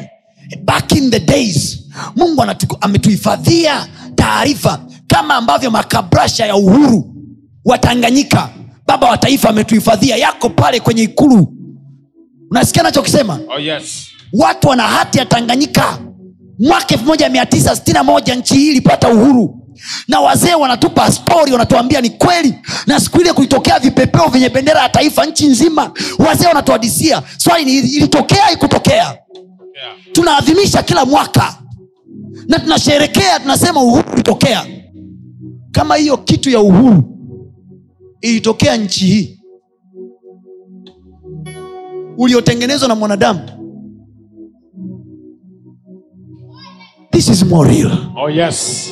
back in the days. Mungu ametuhifadhia taarifa kama ambavyo makabrasha ya uhuru wa tanganyika baba wa taifa ametuhifadhia yako pale kwenye ikulu. Unasikia nachokisema Oh yes. watu wana hati ya tanganyika mwaka 1961 nchi hii ilipata uhuru. Na wazee wanatupa stori wanatuambia ni kweli. Na siku ile kulitokea vipepeo vyenye bendera ya taifa nchi nzima wazee wanatuadisia swali ni ilitokea ikutokea? Yeah. tunaadhimisha kila mwaka. Na tunasherekea tunasema uhuru ulitokea. Kama hiyo kitu ya uhuru ilitokea nchi hii uliotengenezwa na mwanadamu this is more real Oh yes.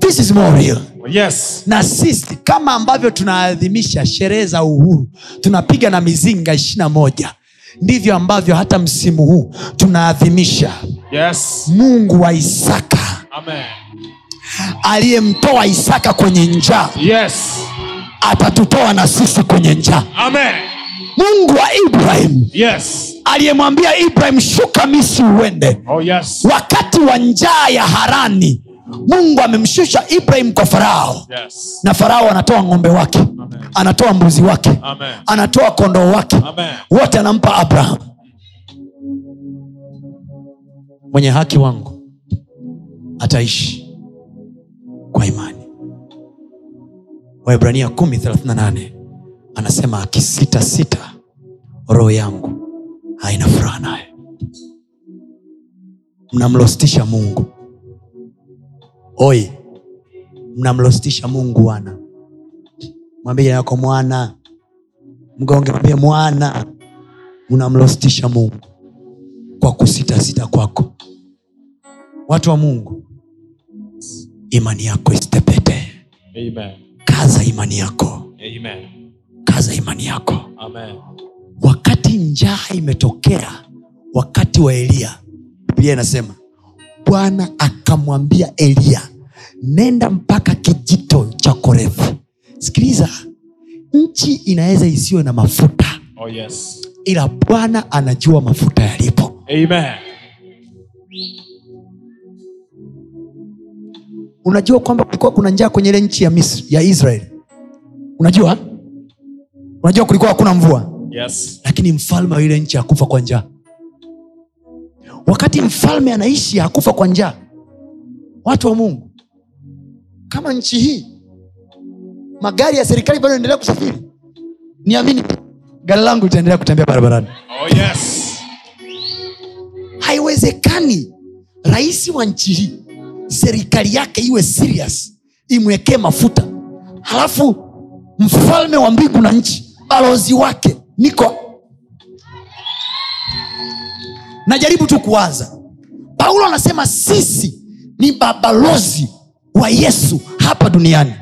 this is more real Oh yes. na sisi kama ambavyo tunaadhimisha sherehe za uhuru tunapiga na mizinga ishirina moja ndivyo ambavyo hata msimu huu tunaadhimisha Yes. mungu wa isaka aliyemtoa isaka kwenye njaa Yes. atatutoa na sisi kwenye njaa Amen. Mungu wa ibrahim Yes. aliyemwambia ibrahim shuka misri uende Oh yes. wakati wa njaa ya harani mungu amemshusha ibrahim kwa farao Yes. na farao anatoa ng'ombe wake anatoa mbuzi wake Amen. anatoa kondoo wake Amen. wote anampa abraham mwenye haki wangu ataishi kwa imani waibrania 138 anasema akisita sita roho yangu haina furaha naye. Mnamlostisha mungu. Oi mnamlostisha mungu wana mwambie yako mwana. Mgonge mwambie mwana. Unamlostisha mungu kwa kusitasita kwako. Watu wa mungu imani yako isitepete Amen. kaza imani yako. Amen. Kaza imani yako Amen. wakati njaa imetokea wakati wa eliya biblia inasema bwana akamwambia eliya nenda mpaka kijito cha korefu sikiliza nchi inaweza isiwe na mafuta Oh yes. ila bwana anajua mafuta yalipo Amen. unajua kwamba kulikuwa kuna njaa kwenye ile nchi ya misri ya israeli unajua unajua kulikuwa hakuna mvua Yes. lakini mfalme wa ile nchi hakufa kwa njaa wakati mfalme anaishi hakufa kwa njaa watu wa mungu kama nchi hii magari ya serikali bado endelea kusafiri niamini gari langu litaendelea kutembea barabarani Oh yes. haiwezekani rais wa nchi hii serikali yake iwe serious imwekee mafuta halafu mfalme wa mbingu na nchi balozi wake niko. Najaribu tu kuwaza. Paulo anasema sisi ni mabalozi wa yesu hapa duniani.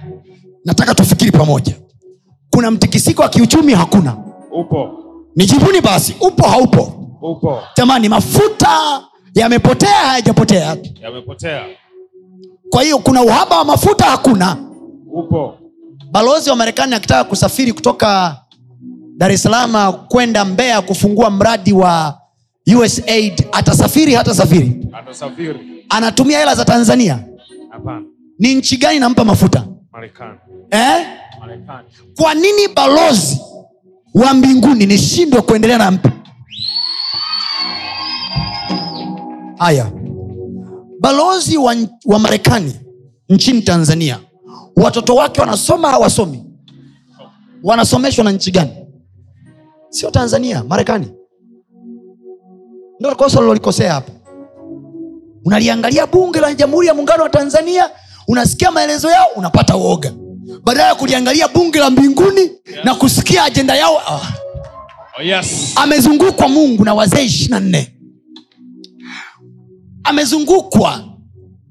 Nataka tufikiri pamoja. Kuna mtikisiko wa kiuchumi hakuna. Upo. nijibuni basi. Upo haupo? Upo. jamani mafuta yamepotea hayajapotea? Yamepotea. kwa hiyo kuna uhaba wa mafuta hakuna. Upo. balozi wa marekani akitaka kusafiri kutoka dar es salaam kwenda mbeya kufungua mradi wa usaid atasafiri hata safiri Atasafiri. anatumia hela za tanzania? Apana. ni nchi gani nampa mafuta? Eh? Kwa nini balozi wa mbinguni nishindwe kuendelea na mpa haya. Balozi wa, wa marekani nchini tanzania watoto wake wanasoma hawasomi? Wanasomeshwa na nchi gani sio tanzania marekani. Ndo kosa lilolikosea hapa unaliangalia bunge la jamhuri ya muungano wa tanzania unasikia maelezo yao unapata uoga. Badala ya kuliangalia bunge la mbinguni yes. na kusikia ajenda yao ah, Oh yes. amezungukwa mungu na wazee ishiri na nne. Amezungukwa.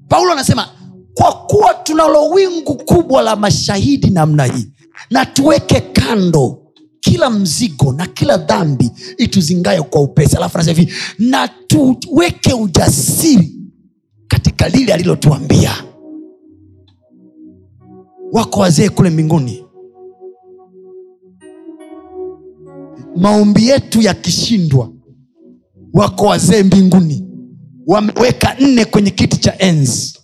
Paulo anasema kwa kuwa tunalo wingu kubwa la mashahidi namna hii na tuweke kando kila mzigo na kila dhambi ituzingayo kwa upesi. Alafu anasema hivi na tuweke ujasiri katika lile alilotuambia. Wako wazee kule mbinguni. Maombi yetu yakishindwa wako wazee mbinguni. Wameweka nne kwenye kiti cha enzi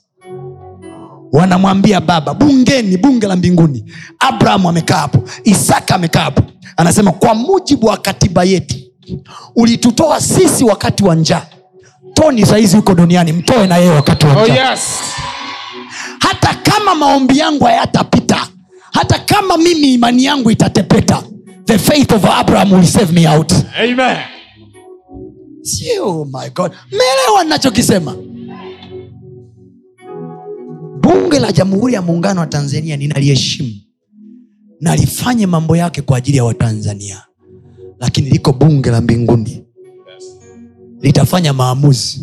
wanamwambia baba bungeni bunge la mbinguni. Abrahamu amekaa hapo isaka amekaa hapo. Anasema kwa mujibu wa katiba yetu ulitutoa sisi wakati wa njaa. Toni sahizi huko duniani mtoe na yeye wakati wa Oh yes. hata kama maombi yangu hayatapita hata kama mimi imani yangu itatepeta the faith of abraham will save me out. Amen. sio oh my god. Meelewa ninachokisema bunge la jamhuri ya muungano wa tanzania ninaliheshimu. Na lifanye mambo yake kwa ajili ya watanzania. Lakini liko bunge la mbinguni. Litafanya maamuzi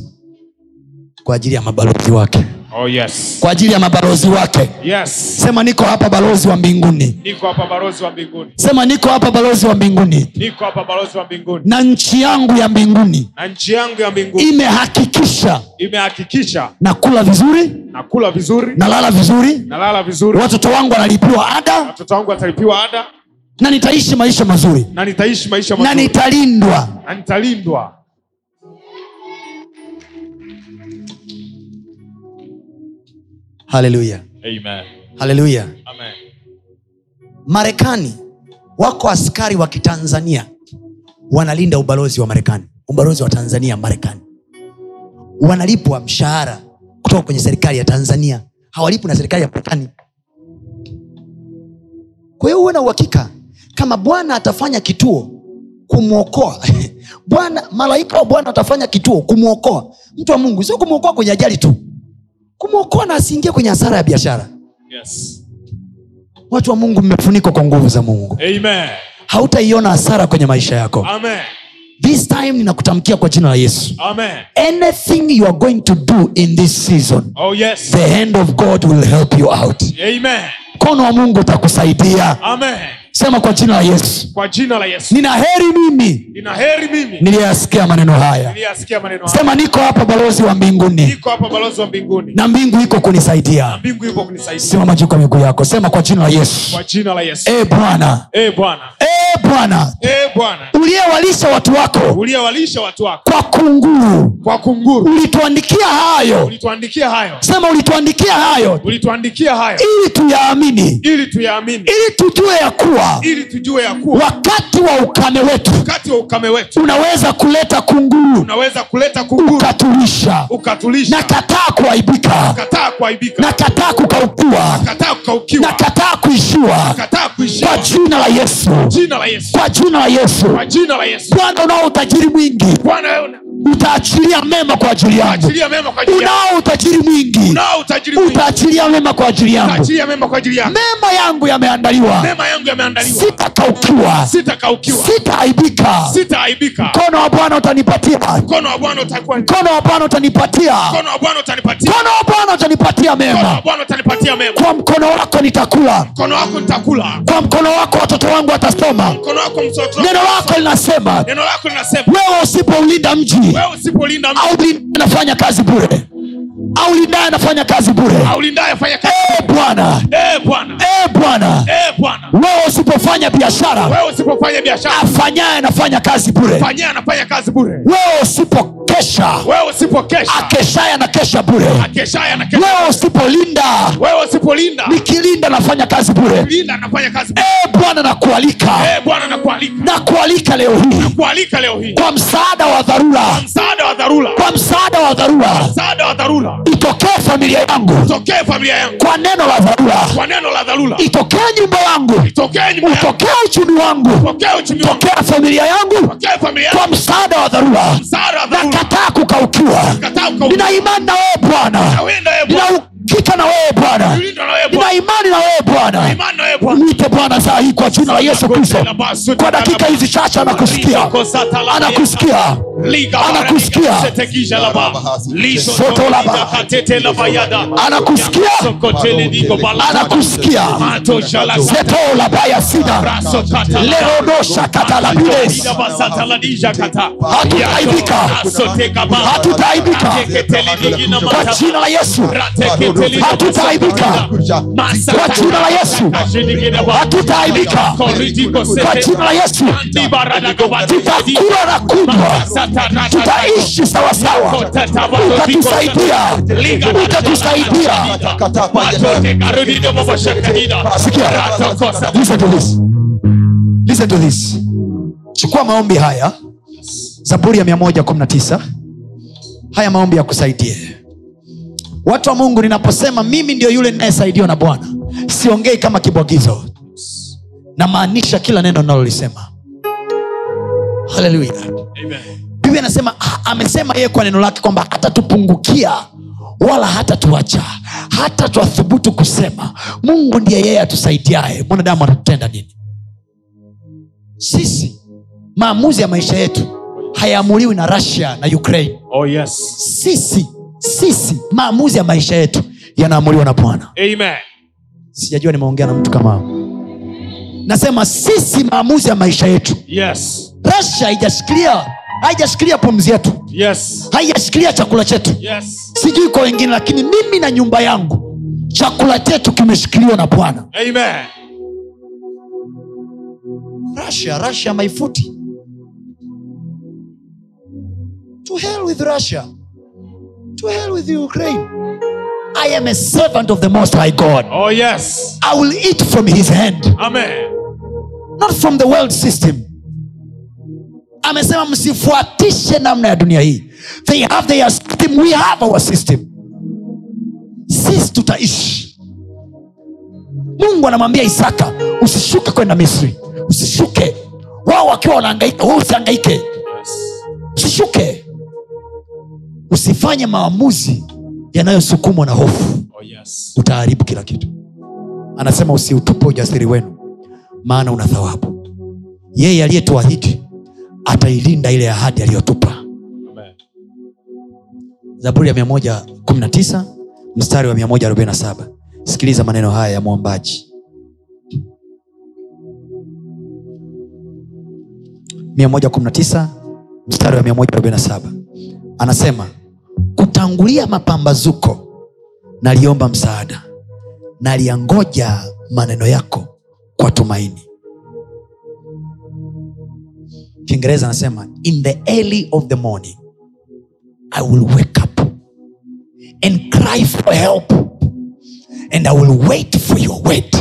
kwa ajili ya mabalozi wake Oh yes. kwa ajili ya mabalozi wake. Yes. sema niko hapa balozi wa mbinguni. Niko hapa balozi wa mbinguni. sema niko hapa balozi wa mbinguni. Niko hapa balozi wa mbinguni. na nchi yangu ya mbinguni Na nchi yangu ya mbinguni. imehakikisha imehakikisha. nakula vizuri nakula vizuri, nalala vizuri nalala vizuri, watoto wangu wanalipiwa ada watoto wangu watalipiwa ada. na nitaishi maisha mazuri. Na nitaishi maisha na nitalindwa. Na nitalindwa. Haleluya haleluya marekani wako askari wa kitanzania wanalinda ubalozi wa marekani ubalozi wa tanzania marekani. Wanalipwa mshahara kutoka kwenye serikali ya tanzania hawalipwi na serikali ya marekani. Kwa hiyo huwe na uhakika kama bwana atafanya kituo kumwokoa. Bwana malaika wa bwana atafanya kituo kumwokoa. Mtu wa mungu sio kumwokoa kwenye ajali tu kumwokoa na asiingie kwenye hasara ya biashara Yes. watu wa mungu mmefunikwa kwa nguvu za mungu Amen. hautaiona hasara kwenye maisha yako Amen. this time ninakutamkia kwa jina la yesu Amen. anything you are going to do in this season Oh yes. the hand of god will help you out Amen. mkono wa mungu utakusaidia Amen. Sema kwa jina la yesu. Kwa jina la Yesu. nina heri mimi mimi. Niliyasikia maneno haya. Niliyasikia maneno haya. sema niko hapa balozi wa mbinguni. Niko hapa balozi wa mbinguni. na mbingu iko kunisaidia. Simama juu kwa miguu yako. Sema kwa jina la yesu. Kwa jina la Yesu. e bwana. Eh Bwana. e bwana. Bwana. uliyewalisha watu wako. Watu wako. Kwa kunguru. Kwa kunguru. ulituandikia hayo. Ulituandikia hayo. sema ulituandikia hayo. Ulituandikia hayo. Ili tuyaamini. Ili tuyaamini, ili tujue ya kuwa ili tujue ya kuwa wakati wa ukame wetu wakati wa ukame wetu unaweza kuleta kunguru unaweza kuleta kunguru ukatulisha. ukatulisha, na kataa kuaibika. Kataa kuaibika, nakataa kukaukua kataa kukaukiwa, nakataa kuishiwa. Nakataa kuishiwa, kwa jina la yesu. Jina la Yesu, kwa jina la yesu. Kwa jina la Yesu. bwana unao utajiri mwingi. Bwana wewe utaachilia mema kwa ajili yangu. Unao utajiri mwingi. Utaachilia mema kwa ajili yangu. Mema yangu yameandaliwa Mema sitakaukiwa. Sitakaukiwa, sitaaibika. Sitaaibika. mkono wa bwana utanipatia. Mkono wa Bwana utakuwa, mkono wa bwana utanipatia. Mkono wa Bwana utanipatia, mkono wa bwana utanipatia mkono wa mema Bwana utanipatia mema. kwa mkono wako nitakula. Mkono wako nitakula, kwa mkono wako watoto wangu watasoma. Mkono wako mtoto. neno lako linasema Neno lako linasema. wewe usipoulinda mji wewe au lindaye anafanya kazi bure au lindaye anafanya kazi bure? Bwana. Bwana, wewe usipofanya biashara afanyaye anafanya kazi bure. Wewe usipokesha Wewe akeshaye anakesha bure. Wewe usipolinda nikilinda nafanya kazi bure. Linda anafanya kazi bure. Eh, bwana nakualika. Eh nakualika. Leo hii. Kwa msaada wa dharura. Kwa msaada wa dharura. Msaada wa dharura, itokee familia yangu. Tokee familia yangu. Kwa neno la dharura. Itokee nyumba yangu. Tokee utokee uchumi wangu. Tokea familia yangu. Tokee familia yangu, kwa msaada wa dharura. Nakataa kukaukiwa. Nina imani na wewe bwana Nawenda wewe nina Bwana, ukika na wewe bwana. Nina imani na wewe bwana. Mwite bwana saa hii kwa jina la yesu kristo. Kwa dakika hizi chache anakusikia. Anakusikia. Anakusikia. Soto. Anakusikia. anakusikia. Baya sina. Lerodosha katalabides hatutaibika. Hatutaibika. Kwa jina la yesu hatutaibika. Kwa jina la yesu. Hatutaaibika kwa jina la yesu. Tutakula na kunywa. Tutaishi sawasawa utatusaidia. utatusaidia. Sikia. Listen to this. Listen to this. Chukua maombi haya. Zaburi ya 119 haya maombi ya kusaidie watu wa mungu ninaposema mimi ndio yule ninayesaidiwa na bwana siongei kama kibwagizo. Namaanisha kila neno nalolisema haleluya biblia anasema ah, amesema yeye kwa neno lake kwamba hatatupungukia wala hatatuacha hata twathubutu kusema. Mungu ndiye yeye atusaidiaye. Mwanadamu atatutenda nini? Sisi maamuzi ya maisha yetu hayaamuliwi na russia na ukraine. Oh yes. sisi sisi maamuzi ya maisha yetu yanaamuliwa na bwana. Sijajua nimeongea na mtu kama nasema sisi maamuzi ya maisha yetu. Yes. rasha haijashikilia haijashikilia pumzi yetu. Yes. haijashikilia chakula chetu. Yes. sijui kwa wengine lakini mimi na nyumba yangu chakula chetu kimeshikiliwa na bwana. Amen. russia russia maifuti to hell with russia to hell with ukraine. I am a servant of the most high god. Oh, yes. i will eat from his hand Amen. not from the world system. Amesema msifuatishe namna ya dunia hii. They have their system. We have our system. Sisi tutaishi. Mungu anamwambia isaka usishuke kwenda misri. Usishuke. Wao wakiwa wanaangaika we usiangaike Yes. usishuke usifanye maamuzi yanayosukumwa na hofu. Oh, yes. utaharibu kila kitu. Anasema usiutupe ujasiri wenu maana una thawabu. Yeye aliyetuahidi atailinda ile ahadi aliyotupa. Zaburi ya 119 mstari wa 147 sikiliza maneno haya ya mwombaji. Mia moja kumi na tisa mstari wa 147 anasema kutangulia mapambazuko naliomba msaada naliyangoja maneno yako kwa tumaini kiingereza anasema in the early of the morning I will wake up and cry for help, and I will wait for your word.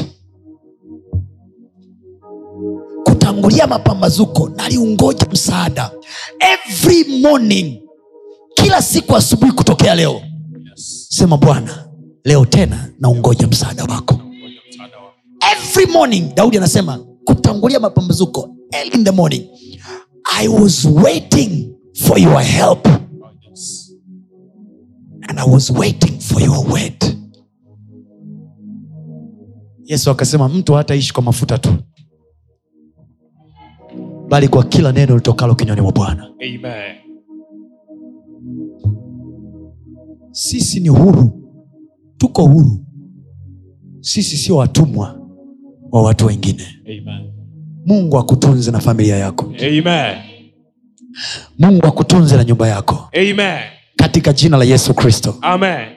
Kutangulia mapambazuko, naliungoja msaada every morning, kila siku asubuhi kutokea leo. Yes. Sema Bwana, leo tena naungoja msaada wako every morning. Daudi anasema kutangulia mapambazuko, early in the morning, I was waiting for your help. Oh, and I was waiting for your word. Yesu akasema mtu hataishi kwa mafuta tu, bali kwa kila neno litokalo kinywani mwa Bwana. Amen. Sisi ni huru, tuko huru. Sisi sio watumwa wa watu wengine. Amen. Mungu akutunze na familia yako, Amen. Mungu akutunze na nyumba yako, Amen. katika jina la Yesu Kristo. Amen.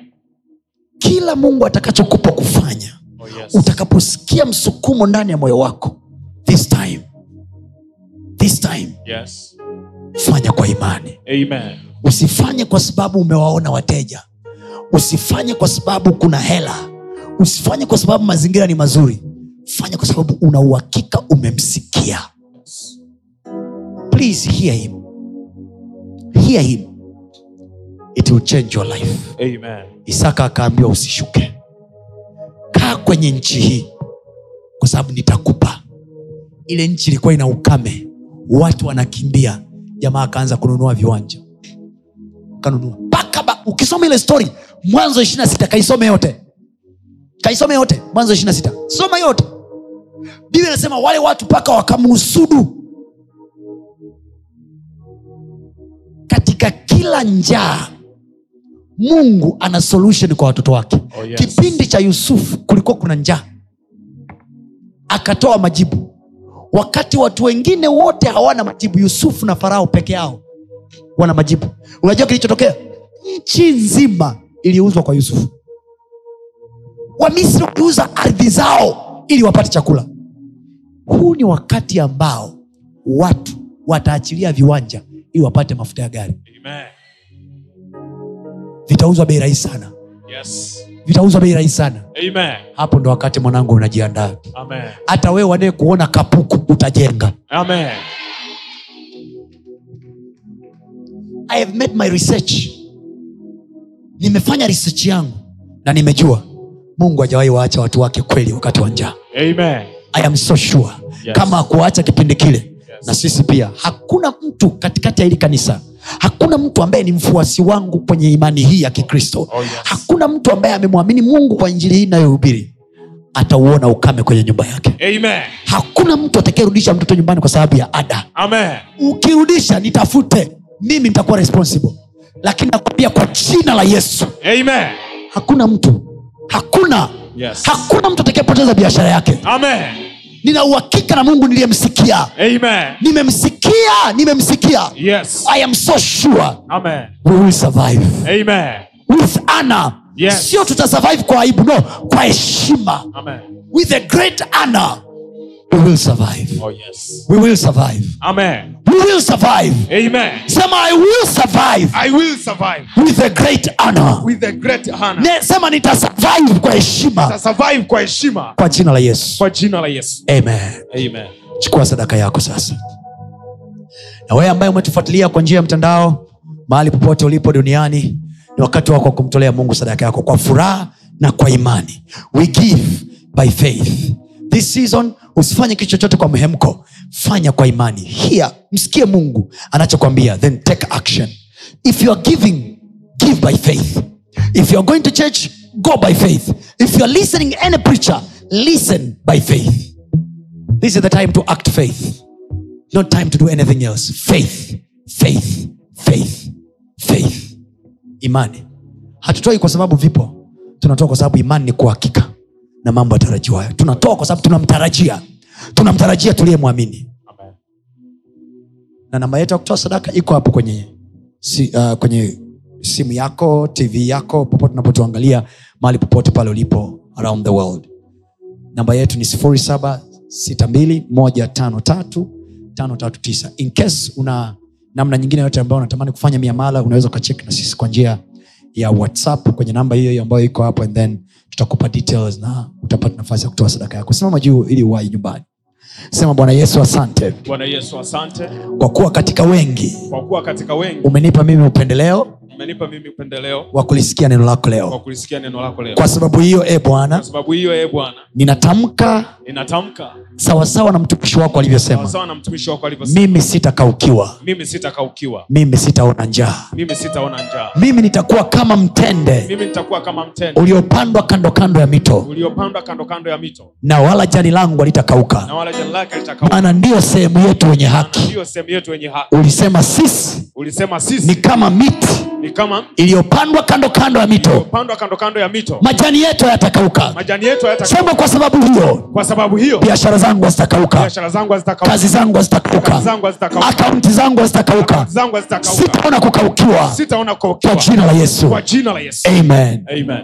Kila Mungu atakachokupa kufanya Oh, yes. utakaposikia msukumo ndani ya moyo wako this time this time Yes. fanya kwa imani Amen. usifanye kwa sababu umewaona wateja usifanye kwa sababu kuna hela. Usifanye kwa sababu mazingira ni mazuri. Fanya kwa sababu una uhakika umemsikia. Please hear him. Hear him. It will change your life. Amen. isaka akaambiwa usishuke. Kaa kwenye nchi hii kwa sababu nitakupa. Ile nchi ilikuwa ina ukame. Watu wanakimbia. Jamaa akaanza kununua viwanja. Kanunua. Mpaka ukisoma ile story mwanzo ishirina sita kaisome yote. Kaisome yote. Mwanzo ishirina sita. Soma yote. Biblia inasema wale watu mpaka wakamuhusudu katika kila njaa mungu ana solution kwa watoto wake. Oh, yes. kipindi cha yusufu kulikuwa kuna njaa. Akatoa majibu. Wakati watu wengine wote hawana majibu yusufu na farao peke yao wana majibu. Unajua kilichotokea? Nchi nzima iliuzwa kwa yusufu. Wamisri waliuza ardhi zao ili wapate chakula. Huu ni wakati ambao watu wataachilia viwanja ili wapate mafuta ya gari. Amen. vitauzwa bei rahisi sana. Yes. vitauzwa bei rahisi sana. Amen. hapo ndo wakati mwanangu unajiandaa. Hata wewe wanee kuona kapuku utajenga. Amen. i have made my research nimefanya research yangu na nimejua mungu hajawahi waacha watu wake kweli wakati wa njaa. I am so sure. Yes. kama akuwaacha kipindi kile na sisi pia. Hakuna mtu katikati ya hili kanisa hakuna mtu ambaye ni mfuasi wangu kwenye imani hii ya kikristo. Oh, yes. hakuna mtu ambaye amemwamini mungu kwa injili hii inayohubiri atauona ukame kwenye nyumba yake. Amen. hakuna mtu atakayerudisha mtoto nyumbani kwa sababu ya ada. Amen. ukirudisha nitafute. Mimi nitakuwa responsible lakini nakwambia kwa jina la yesu Amen. hakuna mtu hakuna Yes. hakuna mtu atakayepoteza biashara yake Amen. nina uhakika na mungu niliyemsikia nimemsikia nimemsikia Yes. i am so sure Amen. we will survive Amen. with honor Yes. sio tutasurvive kwa aibu no kwa heshima with a great honor we will survive. Oh yes. we will survive. Amen. we will survive. Amen. sema i will survive. I will survive. With a great honor. With a great honor. Ne, sema nitasurvive kwa heshima. Nita survive kwa heshima. Kwa jina la yesu. Kwa jina la Yesu. amen. Amen. chukua sadaka yako sasa. Na wewe ambaye umetufuatilia kwa njia ya mtandao mahali popote ulipo duniani ni wakati wako wa kumtolea mungu sadaka yako kwa furaha na kwa imani. We give by faith this season usifanye kitu chochote kwa mhemko. Fanya kwa imani. Hiya msikie mungu anachokwambia. Then take action. If you are giving give by faith. If you are going to church go by faith. If you are listening any preacher listen by faith. This is the time to act faith. Not time to do anything else. Faith. Faith. Faith. Faith. Imani. Hatutoi kwa sababu vipo. Tunatoa kwa sababu imani ni kuhakika na mambo yatarajiwayo. Tunatoa kwa sababu tunamtarajia. Tunamtarajia tuliyemwamini. Na namba yetu ya kutoa sadaka iko hapo kwenye si, uh, kwenye simu yako tv yako popote unapotuangalia mahali popote pale ulipo around the world. Namba yetu ni 762153539 in case una namna nyingine yote ambayo unatamani kufanya miamala unaweza ukacheki na sisi kwa njia ya whatsapp kwenye namba hiyo hiyo ambayo iko hapo and then tutakupa details na utapata nafasi ya kutoa sadaka yako. Simama juu ili uwai nyumbani. Sema bwana yesu asante. Bwana Yesu, asante. Kwa kuwa katika wengi kwa kuwa katika wengi umenipa mimi upendeleo umenipa mimi upendeleo. wa kulisikia neno lako leo. Kulisikia neno lako leo. kwa sababu hiyo e Kwa bwana sababu hiyo, Bwana, ninatamka ninatamka sawasawa na mtumishi wako alivyosema sawa na mtumishi wako alivyosema, mimi sitakaukiwa. Mimi sitakaukiwa, mimi sitaona njaa. Mimi sitaona njaa, mimi nitakuwa kama mtende mimi nitakuwa kama mtende uliopandwa kando kando ya mito. uliopandwa kando kando ya mito, na wala jani langu na wala jani lake litakauka. maana ndiyo sehemu yetu wenye haki. Ndiyo sehemu yetu yenye haki. ulisema sisi Ulisema ni kama miti. ni kama iliyopandwa kando kando ya mito. kando kando ya mito, majani yetu hayatakauka. Majani yetu hayatakauka. sema kwa sababu hiyo. Kwa sababu hiyo, biashara zangu hazitakauka. biashara zangu hazitakauka, kazi zangu hazitakauka. Akaunti zangu hazitakauka. Zangu hazitakauka, sitaona kukaukiwa. Sitaona kwa jina la yesu. Kwa jina la Yesu, amen. Amen.